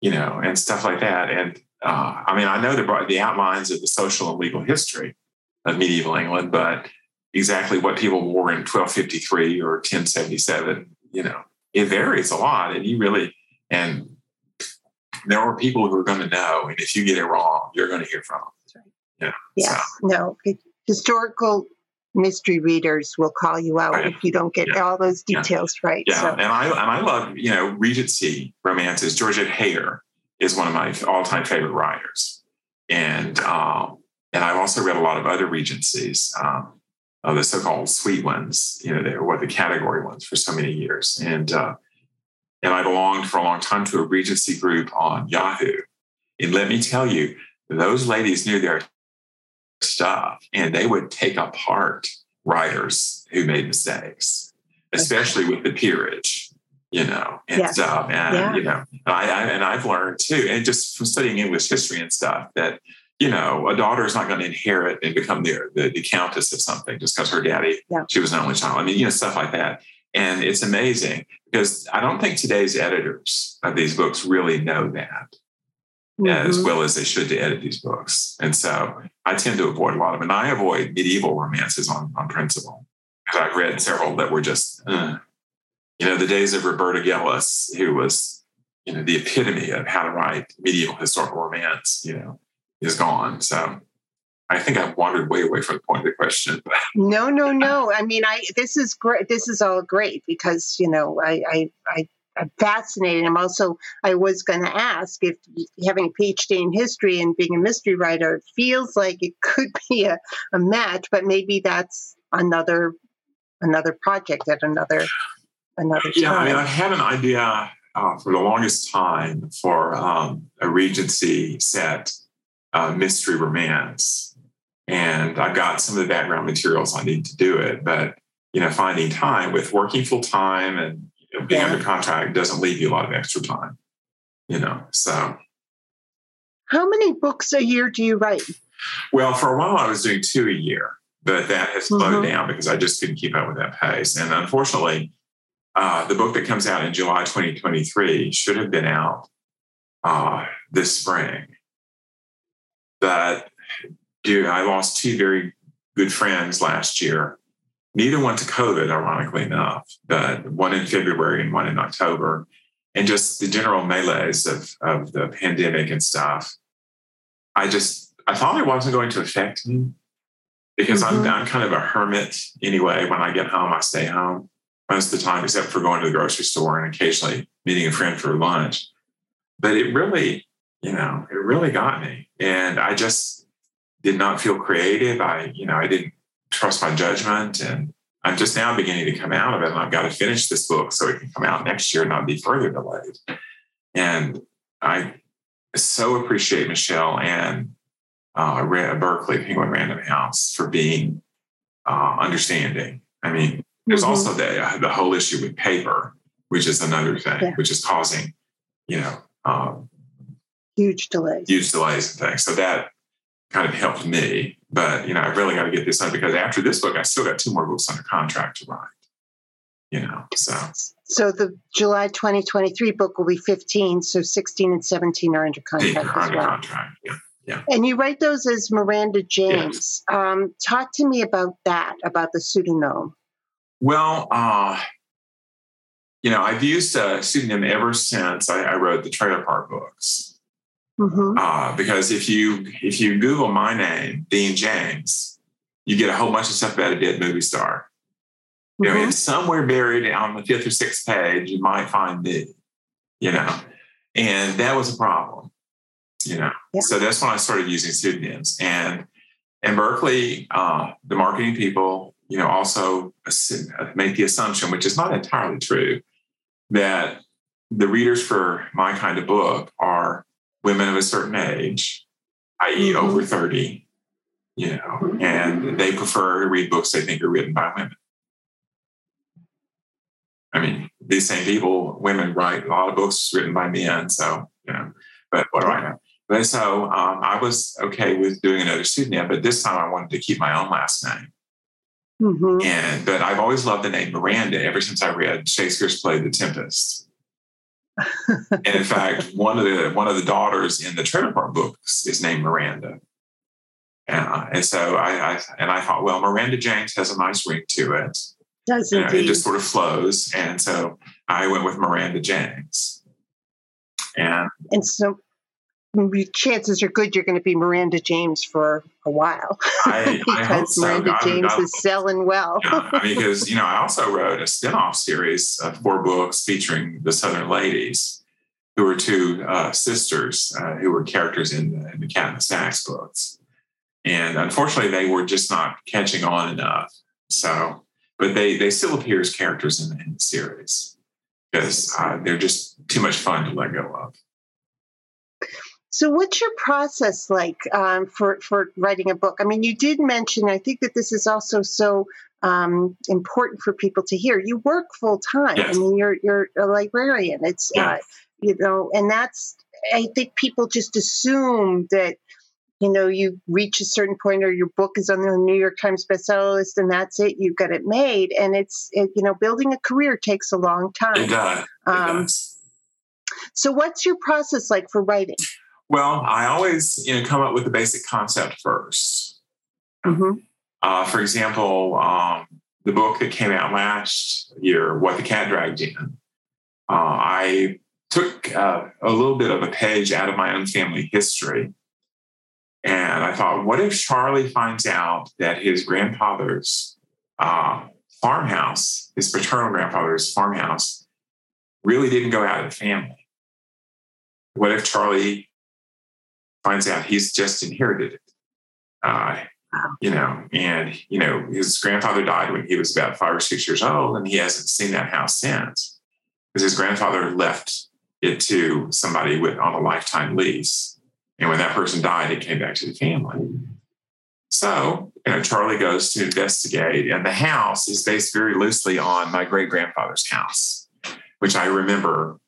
you know, and stuff like that. And uh, I mean, I know the, the outlines of the social and legal history of medieval England, but exactly what people wore in 1253 or 1077, you know, it varies a lot. And you really, and there are people who are going to know. And if you get it wrong, you're going to hear from them. Right. Yeah. Yes. So. No. Historical mystery readers will call you out Right. if you don't get Yeah. all those Yeah. details right. Yeah, So, and I and I love you know Regency romances. Georgette Heyer is one of my all-time favorite writers, and um, and I've also read a lot of other Regencies, um, uh, the so-called sweet ones. You know, they were the category ones for so many years, and uh, and I belonged for a long time to a Regency group on Yahoo. And let me tell you, those ladies knew their stuff, and they would take apart writers who made mistakes, especially with the peerage, you know, and Yes. stuff. And Yeah. you know, I, I and I've learned too, and just from studying English history and stuff, that you know, a daughter is not going to inherit and become the, the the countess of something just because her daddy Yeah. she was an only child. I mean, you know, stuff like that. And it's amazing because I don't think today's editors of these books really know that as Mhm. well as they should to edit these books. And so I tend to avoid a lot of them. And I avoid medieval romances on, on principle because I've read several that were just, uh, you know, the days of Roberta Gellis, who was, you know, the epitome of how to write medieval historical romance, you know, is gone. So I think I've wandered way away from the point of the question. No, no, no. I mean, I this is great. This is all great because you know I I. I I'm fascinated. I'm also, I was going to ask if having a PhD in history and being a mystery writer feels like it could be a, a match, but maybe that's another another project at another another Yeah, I mean. I've had an idea uh, for the longest time for um, a Regency set uh, mystery romance, and I've got some of the background materials I need to do it. But you know, finding time with working full time and being Yeah. under contract doesn't leave you a lot of extra time. You know, so How many books a year do you write? well, for a while I was doing two a year, but that has slowed Mhm. down because I just couldn't keep up with that pace. And unfortunately, uh, the book that comes out in July 2023 should have been out uh, this spring. But dude, I lost two very good friends last year. Neither one to COVID, ironically enough, but one in February and one in October. And just the general melees of, of the pandemic and stuff. I just, I thought it wasn't going to affect me because Mhm. I'm, I'm kind of a hermit anyway. When I get home, I stay home most of the time, except for going to the grocery store and occasionally meeting a friend for lunch. But it really, you know, it really got me. And I just did not feel creative. I, you know, I didn't trust my judgment. And I'm just now beginning to come out of it. And I've got to finish this book so it can come out next year and not be further delayed. And I so appreciate Michelle and uh, Berkley Penguin Random House for being uh, understanding. I mean, there's Mhm. also the uh, the whole issue with paper, which is another thing, Yeah. which is causing, you know, um, huge delays. huge delays and things. So that kind of helped me. But you know, I really got to get this done because after this book, I still got two more books under contract to write. You know, so So the July 2023 book will be 15, so 16 and 17 are under contract as under well. contract. Yeah. Yeah. And you write those as Miranda James. Um, talk to me about that, about the pseudonym. Well, uh, you know, I've used a pseudonym ever since I, I wrote the Trailer Park books. Hmm Uh, because if you if you Google my name, Dean James, you get a whole bunch of stuff about a dead movie star. You know, and somewhere buried on the fifth or sixth page, you might find me. You know, and that was a problem. You know, Yeah. so that's when I started using pseudonyms. And in Berkley, uh, the marketing people, you know, also make the assumption, which is not entirely true, that the readers for my kind of book are women of a certain age, i.e., Mhm. over 30, you know, and they prefer to read books they think are written by women. I mean, these same people, women write a lot of books written by men, so, you know, but what do I know? But so um, I was okay with doing another pseudonym, but this time I wanted to keep my own last name. hmm And but I've always loved the name Miranda ever since I read Shakespeare's play The Tempest. And in fact, one of the one of the daughters in the Trailer Park books is named Miranda. Uh, and so I, I and I thought, well, Miranda James has a nice ring to it. Does You know, it just sort of flows. And so I went with Miranda James. And and so chances are good you're going to be Miranda James for a while I, because so. Miranda I- James I- is selling well. yeah, I mean, because you know, I also wrote a spin-off series of four books featuring the Southern Ladies, who were two uh, sisters uh, who were characters in the, in the Cat in the Stacks books, and unfortunately, they were just not catching on enough. So, but they they still appear as characters in, the- in the series because uh, they're just too much fun to let go of. So, what's your process like um, for for writing a book? I mean, you did mention. I think that this is also so um, important for people to hear. You work full time. I mean, you're you're a librarian. It's uh, you know, and that's. I think people just assume that you know you reach a certain point or your book is on the New York Times bestseller list and that's it. You've got it made, and it's it, you know building a career takes a long It time. does. It Um, does. so, what's your process like for writing? Well, I always you know come up with the basic concept first. hmm Uh, for example, um, the book that came out last year, What the Cat Dragged In, uh, I took uh, a little bit of a page out of my own family history. And I thought, what if Charlie finds out that his grandfather's uh, farmhouse, his paternal grandfather's farmhouse, really didn't go out of the family? What if Charlie finds out he's just inherited it? Uh, you know, and you know, his grandfather died when he was about five or six years old, and he hasn't seen that house since because his grandfather left it to somebody with on a lifetime lease, and when that person died, it came back to the family. So, you know, Charlie goes to investigate, and the house is based very loosely on my great grandfather's house, which I remember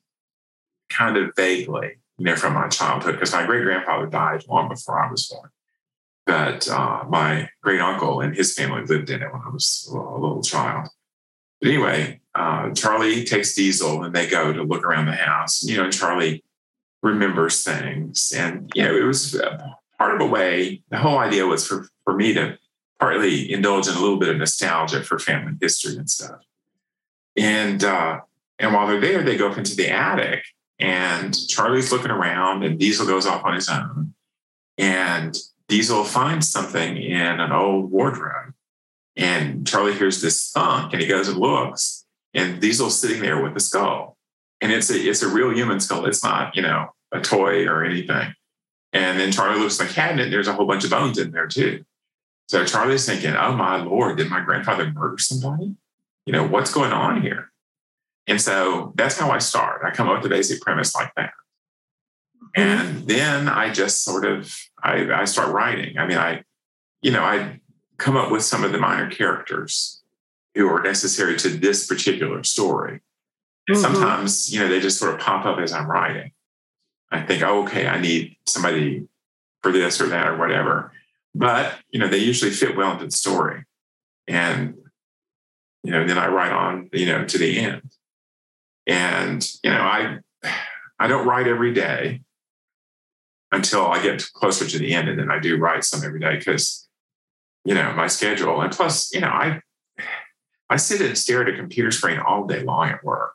kind of vaguely, you know, from my childhood, because my great grandfather died long before I was born but uh, my great uncle and his family lived in it when I was a little child. But anyway, uh, Charlie takes Diesel and they go to look around the house. You know, Charlie remembers things, and you know, it was part of a way. The whole idea was for for me to partly indulge in a little bit of nostalgia for family history and stuff. And uh, and while they're there, they go up into the attic, and Charlie's looking around, and Diesel goes off on his own, and Diesel finds something in an old wardrobe. And Charlie hears this thunk and he goes and looks, and Diesel's sitting there with a skull. And it's a it's a real human skull. It's not, you know, a toy or anything. And then Charlie looks in the cabinet, and there's a whole bunch of bones in there too. So Charlie's thinking, oh my lord, did my grandfather murder somebody? You know, what's going on here? And so that's how I start. I come up with the basic premise like that. And then I just sort of I, I start writing. I mean, I, you know, I come up with some of the minor characters who are necessary to this particular story. And Mhm. sometimes, you know, they just sort of pop up as I'm writing. I think, oh, okay, I need somebody for this or that or whatever. But, you know, they usually fit well into the story. And, you know, then I write on, you know, to the end. And, you know, I I don't write every day until I get closer to the end, and then I do write some every day because you know my schedule, and plus, you know, I I sit and stare at a computer screen all day long at work,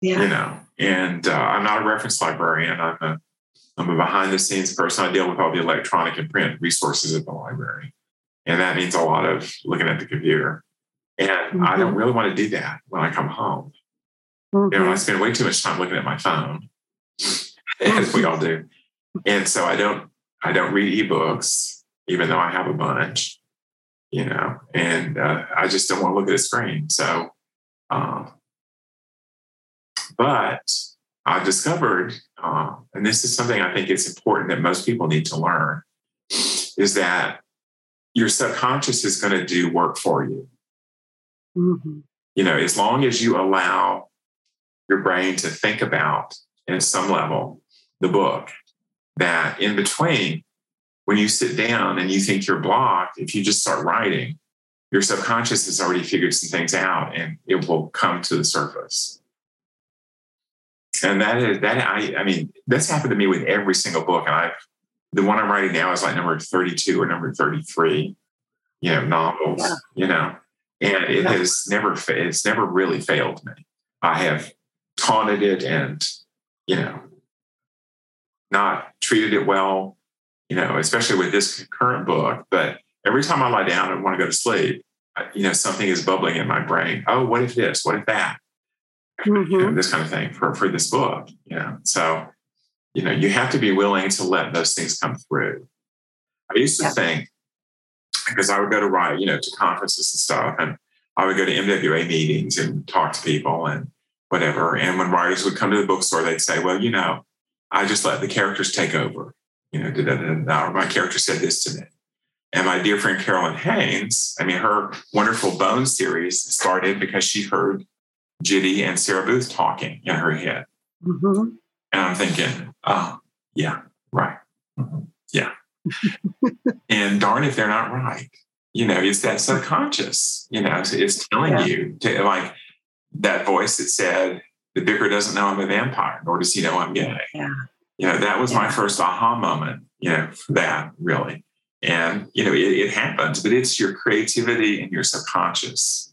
Yeah. you know, and uh, I'm not a reference librarian. I'm a I'm a behind the scenes person. I deal with all the electronic and print resources at the library, and that means a lot of looking at the computer. And I don't really want to do that when I come home. You know, I Mhm. spend way too much time looking at my phone, as we all do. And so I don't I don't read ebooks, even though I have a bunch, you know, and uh, I just don't want to look at a screen. So, um, but I discovered, uh, and this is something I think it's important that most people need to learn, is that your subconscious is going to do work for you Mhm. you know, as long as you allow your brain to think about at some level the book, that in between, when you sit down and you think you're blocked, if you just start writing, your subconscious has already figured some things out and it will come to the surface. And that is that I I mean, that's happened to me with every single book. And I've the one I'm writing now is like number 32 or number 33, you know, novels, Yeah. you know and it Yeah. has never it's never really failed me. I have taunted it and you know not treated it well, you know, especially with this current book. But every time I lie down and want to go to sleep, you know, something is bubbling in my brain. Oh, what if this? What if that? Mm-hmm. You know, this kind of thing for, for this book. You know, so, you know, you have to be willing to let those things come through. I used to yeah. think, because I would go to write, you know, to conferences and stuff, and I would go to MWA meetings and talk to people and whatever. And when writers would come to the bookstore, they'd say, well, you know, I just let the characters take over. You know, da, da, da, my character said this to me. And my dear friend Carolyn Haines, I mean, her wonderful Bone series started because she heard Jitty and Sarah Booth talking in her head. Mm-hmm. And I'm thinking, oh, yeah, right. Mm-hmm. Yeah. and darn if they're not right. You know, it's that subconscious, you know, it's, telling yeah. you to like that voice that said, the vicar doesn't know I'm a vampire, nor does he know I'm gay. Yeah. You know, that was yeah. my first aha moment, you know, for that really. And, you know, it, it happens, but it's your creativity and your subconscious,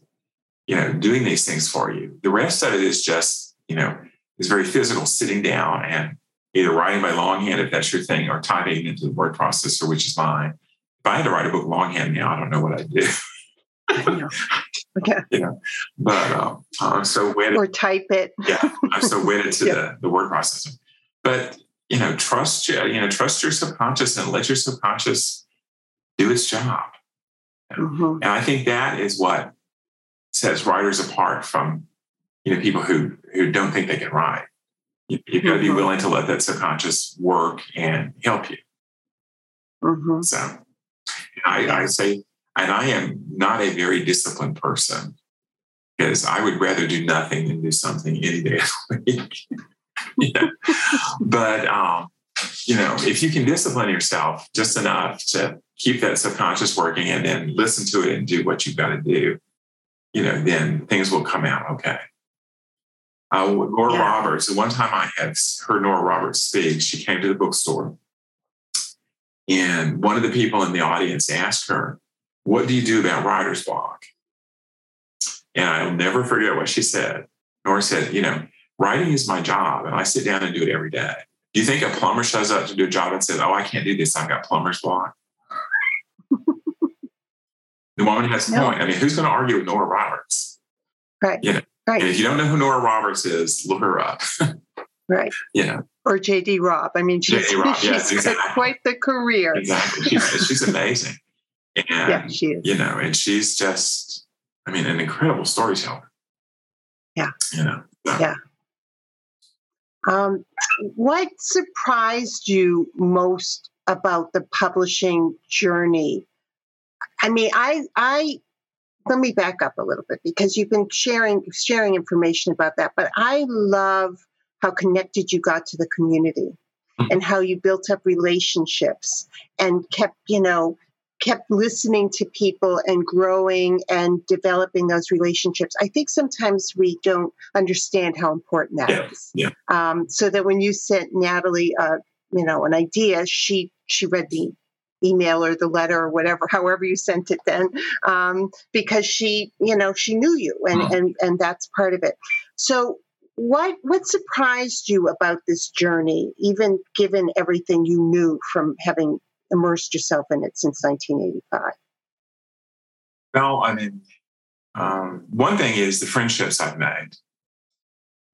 you know, doing these things for you. The rest of it is just, you know, is very physical, sitting down and either writing by longhand if that's your thing, or typing into the word processor, which is mine. If I had to write a book longhand now, I don't know what I'd do. Okay. You know, but um, I'm so wedded. Or type it. yeah, I'm so wedded to yeah. the, the word processor. But you know, trust you know, trust your subconscious and let your subconscious do its job. Mm-hmm. And I think that is what sets writers apart from you know people who who don't think they can write. You, have got to be mm-hmm. willing to let that subconscious work and help you. Mm-hmm. So I, I say, and I am not a very disciplined person because I would rather do nothing than do something any day of the week. yeah. But um, you know, if you can discipline yourself just enough to keep that subconscious working and then listen to it and do what you've got to do, you know, then things will come out okay. Uh, Nora yeah. Roberts, the one time I had heard Nora Roberts speak, she came to the bookstore. And one of the people in the audience asked her, What do you do about writer's block? And I'll never forget what she said. Nora said, You know, writing is my job, and I sit down and do it every day. Do you think a plumber shows up to do a job and says, Oh, I can't do this, I've got plumber's block? the woman has a no. point. I mean, who's going to argue with Nora Roberts? Right. You know, Right. And if you don't know who Nora Roberts is, look her up. right. Yeah. Or JD Robb. I mean, she's, Robb, she's yes, exactly. quite the career. Exactly. She's, she's amazing. And, yeah, she is. You know, and she's just, I mean, an incredible storyteller. Yeah. You know. So. Yeah. Um, what surprised you most about the publishing journey? I mean, I I let me back up a little bit because you've been sharing sharing information about that but i love how connected you got to the community mm-hmm. and how you built up relationships and kept you know kept listening to people and growing and developing those relationships i think sometimes we don't understand how important that yeah. is. yeah. Um, so that when you sent natalie uh, you know an idea she she read the email or the letter or whatever, however you sent it then, um, because she, you know, she knew you and, mm. and, and that's part of it. So what, what surprised you about this journey, even given everything you knew from having immersed yourself in it since 1985? Well, I mean, um, one thing is the friendships I've made.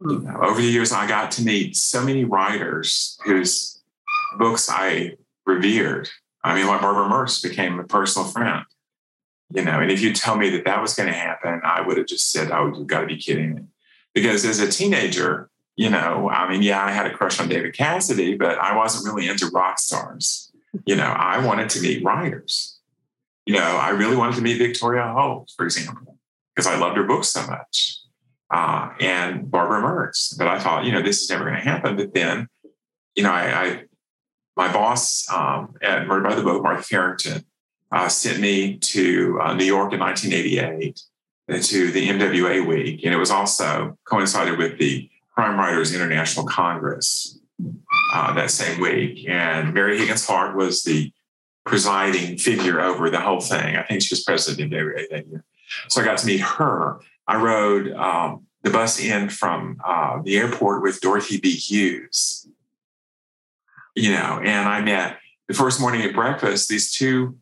You hmm. know, over the years, I got to meet so many writers whose books I revered I mean, like Barbara Mertz became a personal friend, you know. And if you tell me that that was going to happen, I would have just said, "Oh, you've got to be kidding me," because as a teenager, you know, I mean, yeah, I had a crush on David Cassidy, but I wasn't really into rock stars. You know, I wanted to meet writers. You know, I really wanted to meet Victoria Holt, for example, because I loved her books so much. Uh, and Barbara Mertz. But I thought, you know, this is never going to happen. But then, you know, I, I my boss um, at Murder by the Book, Martha Farrington, uh, sent me to uh, New York in 1988 to the MWA week. And it was also coincided with the Crime Writers International Congress uh, that same week. And Mary Higgins Hart was the presiding figure over the whole thing. I think she was president of that year. So I got to meet her. I rode um, the bus in from uh, the airport with Dorothy B. Hughes you know, and I met the first morning at breakfast, these two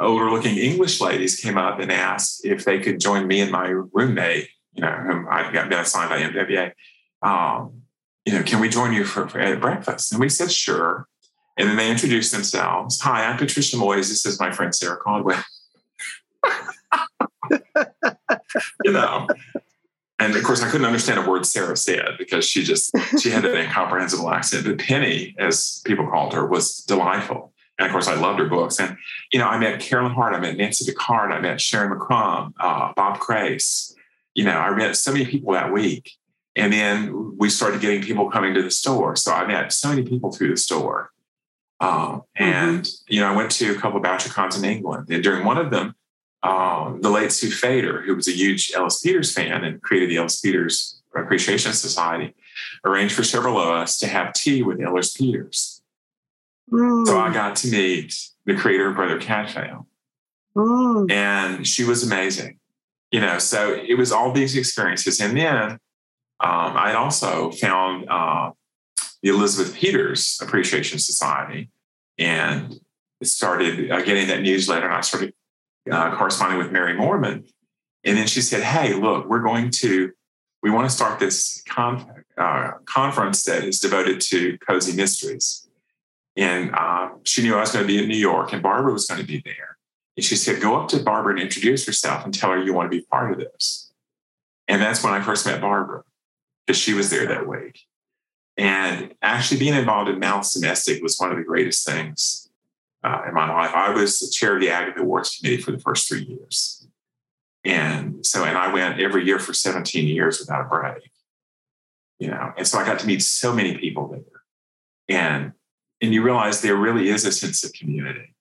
older looking English ladies came up and asked if they could join me and my roommate, you know, whom I got been assigned by MWA. Um, you know, can we join you for, for at breakfast? And we said, sure. And then they introduced themselves. Hi, I'm Patricia Moyes. This is my friend Sarah Caudwell. you know, and of course, I couldn't understand a word Sarah said because she just she had an incomprehensible accent. But Penny, as people called her, was delightful. And of course, I loved her books. And you know, I met Carolyn Hart, I met Nancy Decart, I met Sharyn McCrumb, uh, Bob Crais. You know, I met so many people that week. And then we started getting people coming to the store. So I met so many people through the store. Um, and mm-hmm. you know, I went to a couple of BoucherCons in England. And during one of them, um, the late Sue Feder, who was a huge Ellis Peters fan and created the Ellis Peters Appreciation Society, arranged for several of us to have tea with Ellis Peters. Mm. So I got to meet the creator of Brother Cadfael. Mm. And she was amazing. You know, so it was all these experiences. And then um, I also found uh, the Elizabeth Peters Appreciation Society and started uh, getting that newsletter. And I started uh, corresponding with Mary Moorman. And then she said, Hey, look, we're going to, we want to start this con- uh, conference that is devoted to cozy mysteries. And uh, she knew I was going to be in New York and Barbara was going to be there. And she said, Go up to Barbara and introduce yourself and tell her you want to be part of this. And that's when I first met Barbara because she was there that week. And actually being involved in Malice Domestic was one of the greatest things uh, in my life. I was the chair of the Agatha Awards Committee for the first three years. And so, and I went every year for 17 years without a break, you know, and so I got to meet so many people there. And, and you realize there really is a sense of community,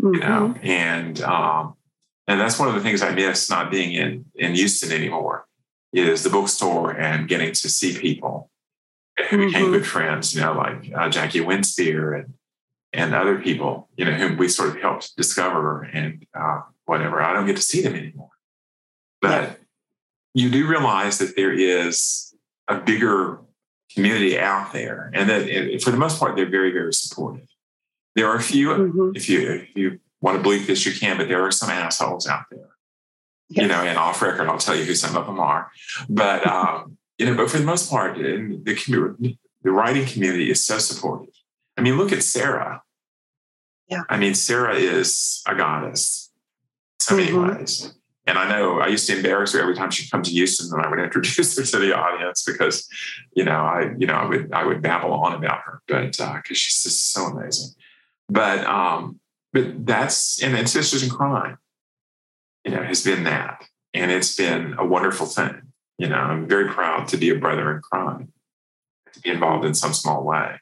mm-hmm. you know, mm-hmm. and, um, and that's one of the things I miss not being in, in Houston anymore is the bookstore and getting to see people who mm-hmm. became good friends, you know, like uh, Jackie Winspear and, and other people, you know, whom we sort of helped discover and uh, whatever. I don't get to see them anymore. But yeah. you do realize that there is a bigger community out there, and that it, for the most part, they're very, very supportive. There are a few, mm-hmm. if you if you want to believe this, you can, but there are some assholes out there. Yes. You know, and off record, I'll tell you who some of them are. But um, you know, but for the most part, the community, the writing community is so supportive. I mean, look at Sarah. Yeah. I mean, Sarah is a goddess so many mm-hmm. ways. And I know I used to embarrass her every time she'd come to Houston and I would introduce her to the audience because, you know, I, you know, I would, I would babble on about her, but, uh, cause she's just so amazing. But, um, but that's, and then Sisters in Crime, you know, has been that. And it's been a wonderful thing. You know, I'm very proud to be a brother in crime, to be involved in some small way.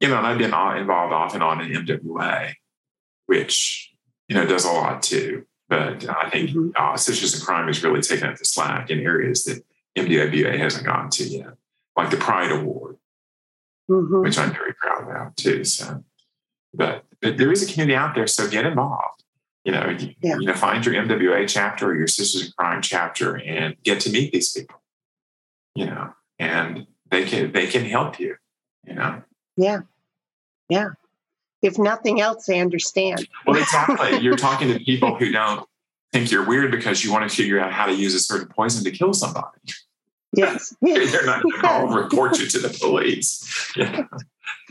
You know, and I've been involved off and on in MWA which you know does a lot too. But I think mm-hmm. uh, Sisters in Crime has really taken up the slack in areas that MWA hasn't gotten to yet, like the Pride Award, mm-hmm. which I'm very proud about too. So, but, but there is a community out there, so get involved. You know, you, yeah. you know, find your MWA chapter or your Sisters in Crime chapter, and get to meet these people. You know, and they can they can help you. You know. Yeah. Yeah if nothing else, they understand. Well, exactly. you're talking to people who don't think you're weird because you want to figure out how to use a certain poison to kill somebody. Yes. They're not going to call and report you to the police. Yeah.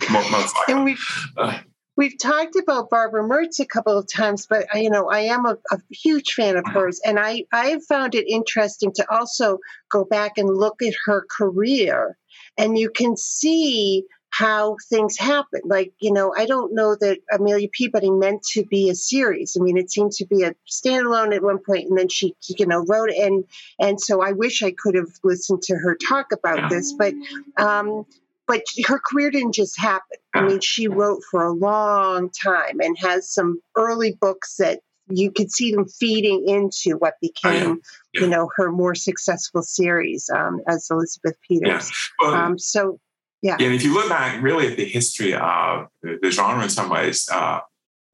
Most likely. And we've, uh, we've talked about Barbara Mertz a couple of times, but you know, I am a, a huge fan of hers. And I, I found it interesting to also go back and look at her career. And you can see how things happen. Like, you know, I don't know that Amelia Peabody meant to be a series. I mean, it seemed to be a standalone at one point, and then she, you know, wrote it. And, and so I wish I could have listened to her talk about this, but, um, but her career didn't just happen. I mean, she wrote for a long time and has some early books that you could see them feeding into what became, yeah. you know, her more successful series um, as Elizabeth Peters. Yeah. Well, um, so yeah. And if you look back really at the history of the genre in some ways, uh,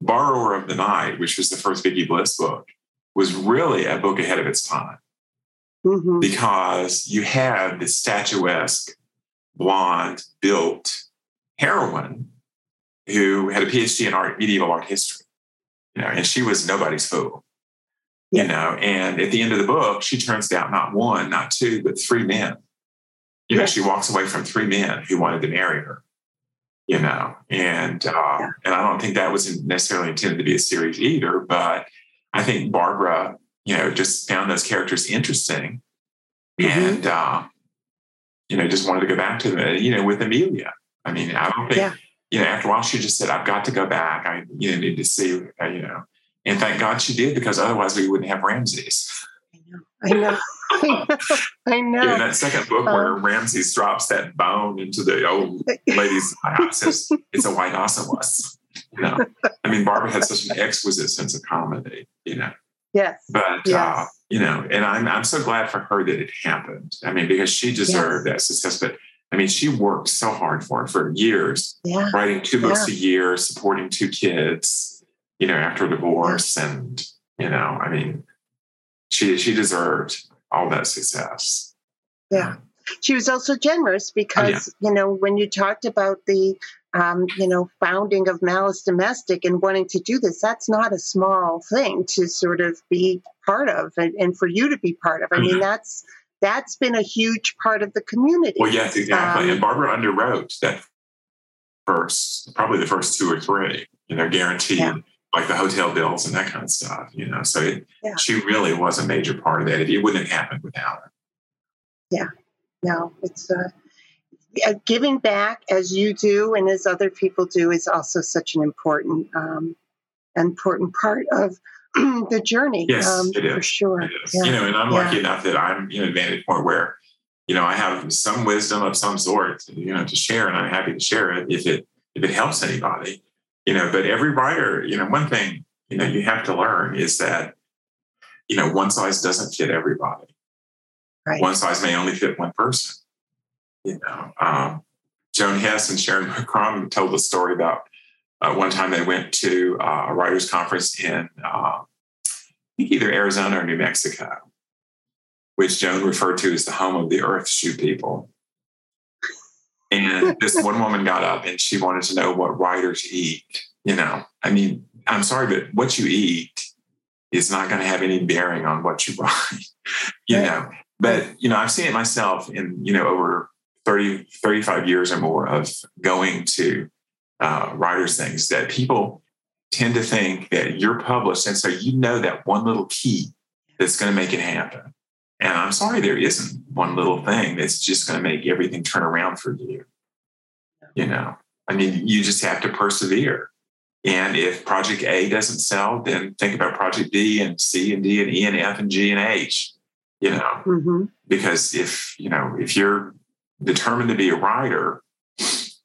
Borrower of the Night, which was the first Vicki Bliss book, was really a book ahead of its time mm-hmm. because you had this statuesque, blonde, built heroine who had a PhD in art, medieval art history, you know, and she was nobody's fool, yeah. you know. And at the end of the book, she turns down not one, not two, but three men. You know, she walks away from three men who wanted to marry her. You know, and uh, yeah. and I don't think that was necessarily intended to be a series either, but I think Barbara, you know, just found those characters interesting, mm-hmm. and uh, you know, just wanted to go back to them. You know, with Amelia, I mean, I don't think. Yeah you know, after a while, she just said, I've got to go back. I you know, need to see, uh, you know. And thank God she did because otherwise we wouldn't have Ramses. I know. I know. I know. Yeah, in that second book um, where Ramses drops that bone into the old lady's house, says it's a white ocelot. You know, I mean, Barbara had such an exquisite sense of comedy. You know. Yes. But uh, yes. Uh, you know, and I'm I'm so glad for her that it happened. I mean, because she deserved yes. that success. But I mean, she worked so hard for it for years, yeah. writing two books yeah. a year, supporting two kids, you know, after divorce. And, you know, I mean, she she deserved all that success. Yeah. She was also generous because, oh, you know, when you talked about the um, you know, founding of Malice Domestic and wanting to do this, that's not a small thing to sort of be part of and, and for you to be part of. I mean, that's that's been a huge part of the community. Well, yes, exactly. Um, and Barbara underwrote that first, probably the first two or three, you know, guaranteed yeah. like the hotel bills and that kind of stuff, you know. So it, yeah. she really was a major part of that. It wouldn't have happened without her. Yeah. No, it's uh, giving back as you do and as other people do is also such an important um, important part of the journey. Yes, um, it is. for sure. Yeah. You know, and I'm yeah. lucky enough that I'm in a vantage point where, you know, I have some wisdom of some sort, you know, to share, and I'm happy to share it if it if it helps anybody. You know, but every writer, you know, one thing you know you have to learn is that, you know, one size doesn't fit everybody. Right. One size may only fit one person. You know, um, Joan Hess and Sharyn McCrumb told the story about uh, one time they went to uh, a writers' conference in uh, either Arizona or New Mexico, which Joan referred to as the home of the Earth Shoe people. And this one woman got up and she wanted to know what writers eat. You know, I mean, I'm sorry, but what you eat is not going to have any bearing on what you write. you know, but you know, I've seen it myself in you know over 30, 35 years or more of going to uh, writers things that people tend to think that you're published. And so you know that one little key that's going to make it happen. And I'm sorry, there isn't one little thing that's just going to make everything turn around for you. You know, I mean, you just have to persevere. And if project A doesn't sell, then think about project B and C and D and E and F and G and H, you know, mm-hmm. because if, you know, if you're determined to be a writer,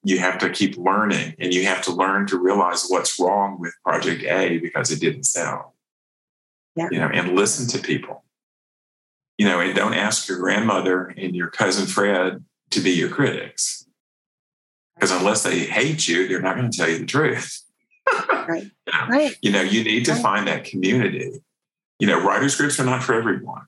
you have to keep learning and you have to learn to realize what's wrong with project A because it didn't sell. Yeah. You know, and listen to people. You know, and don't ask your grandmother and your cousin Fred to be your critics. Because unless they hate you, they're not going to tell you the truth. right. you, know, right. you know, you need to right. find that community. You know, writers groups are not for everyone.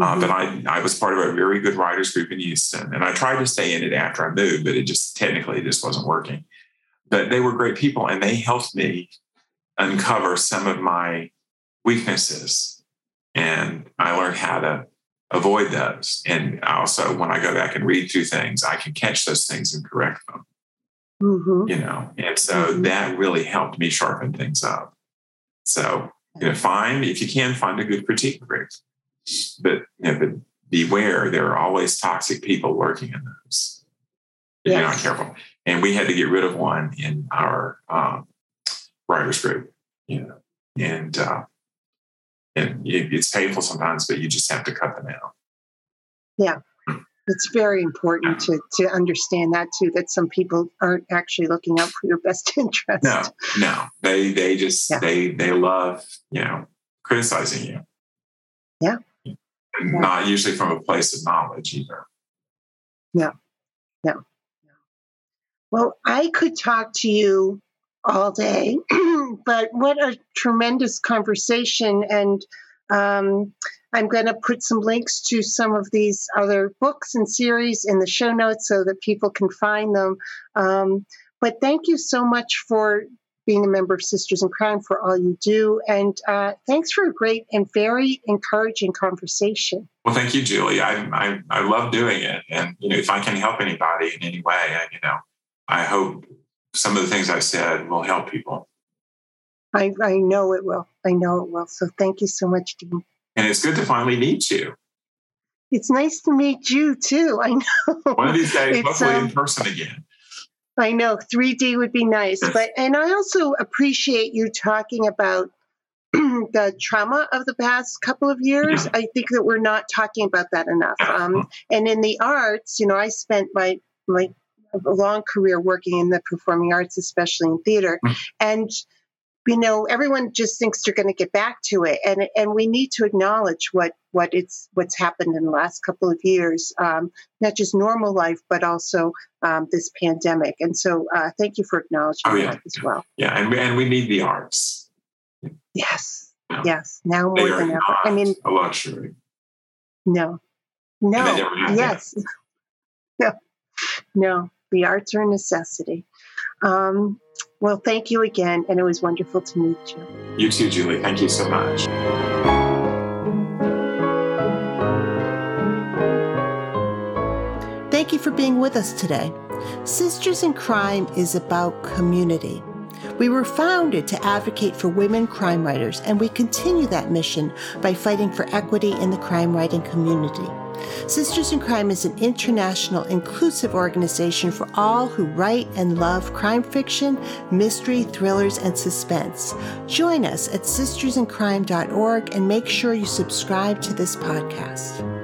Uh, but mm-hmm. I, I was part of a very good writers group in Houston, and I tried to stay in it after I moved, but it just technically it just wasn't working. But they were great people, and they helped me uncover some of my weaknesses, and I learned how to avoid those. And also, when I go back and read through things, I can catch those things and correct them. Mm-hmm. You know, and so mm-hmm. that really helped me sharpen things up. So, you know, find if you can find a good critique group but you know, but beware, there are always toxic people working in those. If yes. you're not careful. And we had to get rid of one in our um, writers group, you know, and uh, and it, it's painful sometimes, but you just have to cut them out. Yeah, it's very important to to understand that too. That some people aren't actually looking out for your best interest. No, no, they they just yeah. they they love you know criticizing you. Yeah, yeah. not usually from a place of knowledge either. No, no. Well, I could talk to you all day, but what a tremendous conversation. And um, I'm going to put some links to some of these other books and series in the show notes so that people can find them. Um, but thank you so much for being a member of Sisters in Crime for all you do. And uh, thanks for a great and very encouraging conversation. Well, thank you, Julie. I, I, I love doing it. And, you know, if I can help anybody in any way, I, you know, I hope some of the things I've said will help people. I, I know it will. I know it will. So thank you so much, Dean. And it's good to finally meet you. It's nice to meet you too. I know. One of these days, it's, hopefully um, in person again. I know 3D would be nice, but and I also appreciate you talking about the trauma of the past couple of years. Yeah. I think that we're not talking about that enough. Um, and in the arts, you know, I spent my my long career working in the performing arts, especially in theater, mm. and you know everyone just thinks they're going to get back to it. And and we need to acknowledge what what it's what's happened in the last couple of years um, not just normal life but also um, this pandemic. And so uh, thank you for acknowledging oh, yeah. that as well. Yeah and we, and we need the arts. Yes yeah. yes. Now more than ever. I mean a luxury. No. No. yes. No. No the arts are a necessity um, well, thank you again, and it was wonderful to meet you. You too, Julie. Thank you so much. Thank you for being with us today. Sisters in Crime is about community. We were founded to advocate for women crime writers, and we continue that mission by fighting for equity in the crime writing community. Sisters in Crime is an international, inclusive organization for all who write and love crime fiction, mystery, thrillers, and suspense. Join us at sistersincrime.org and make sure you subscribe to this podcast.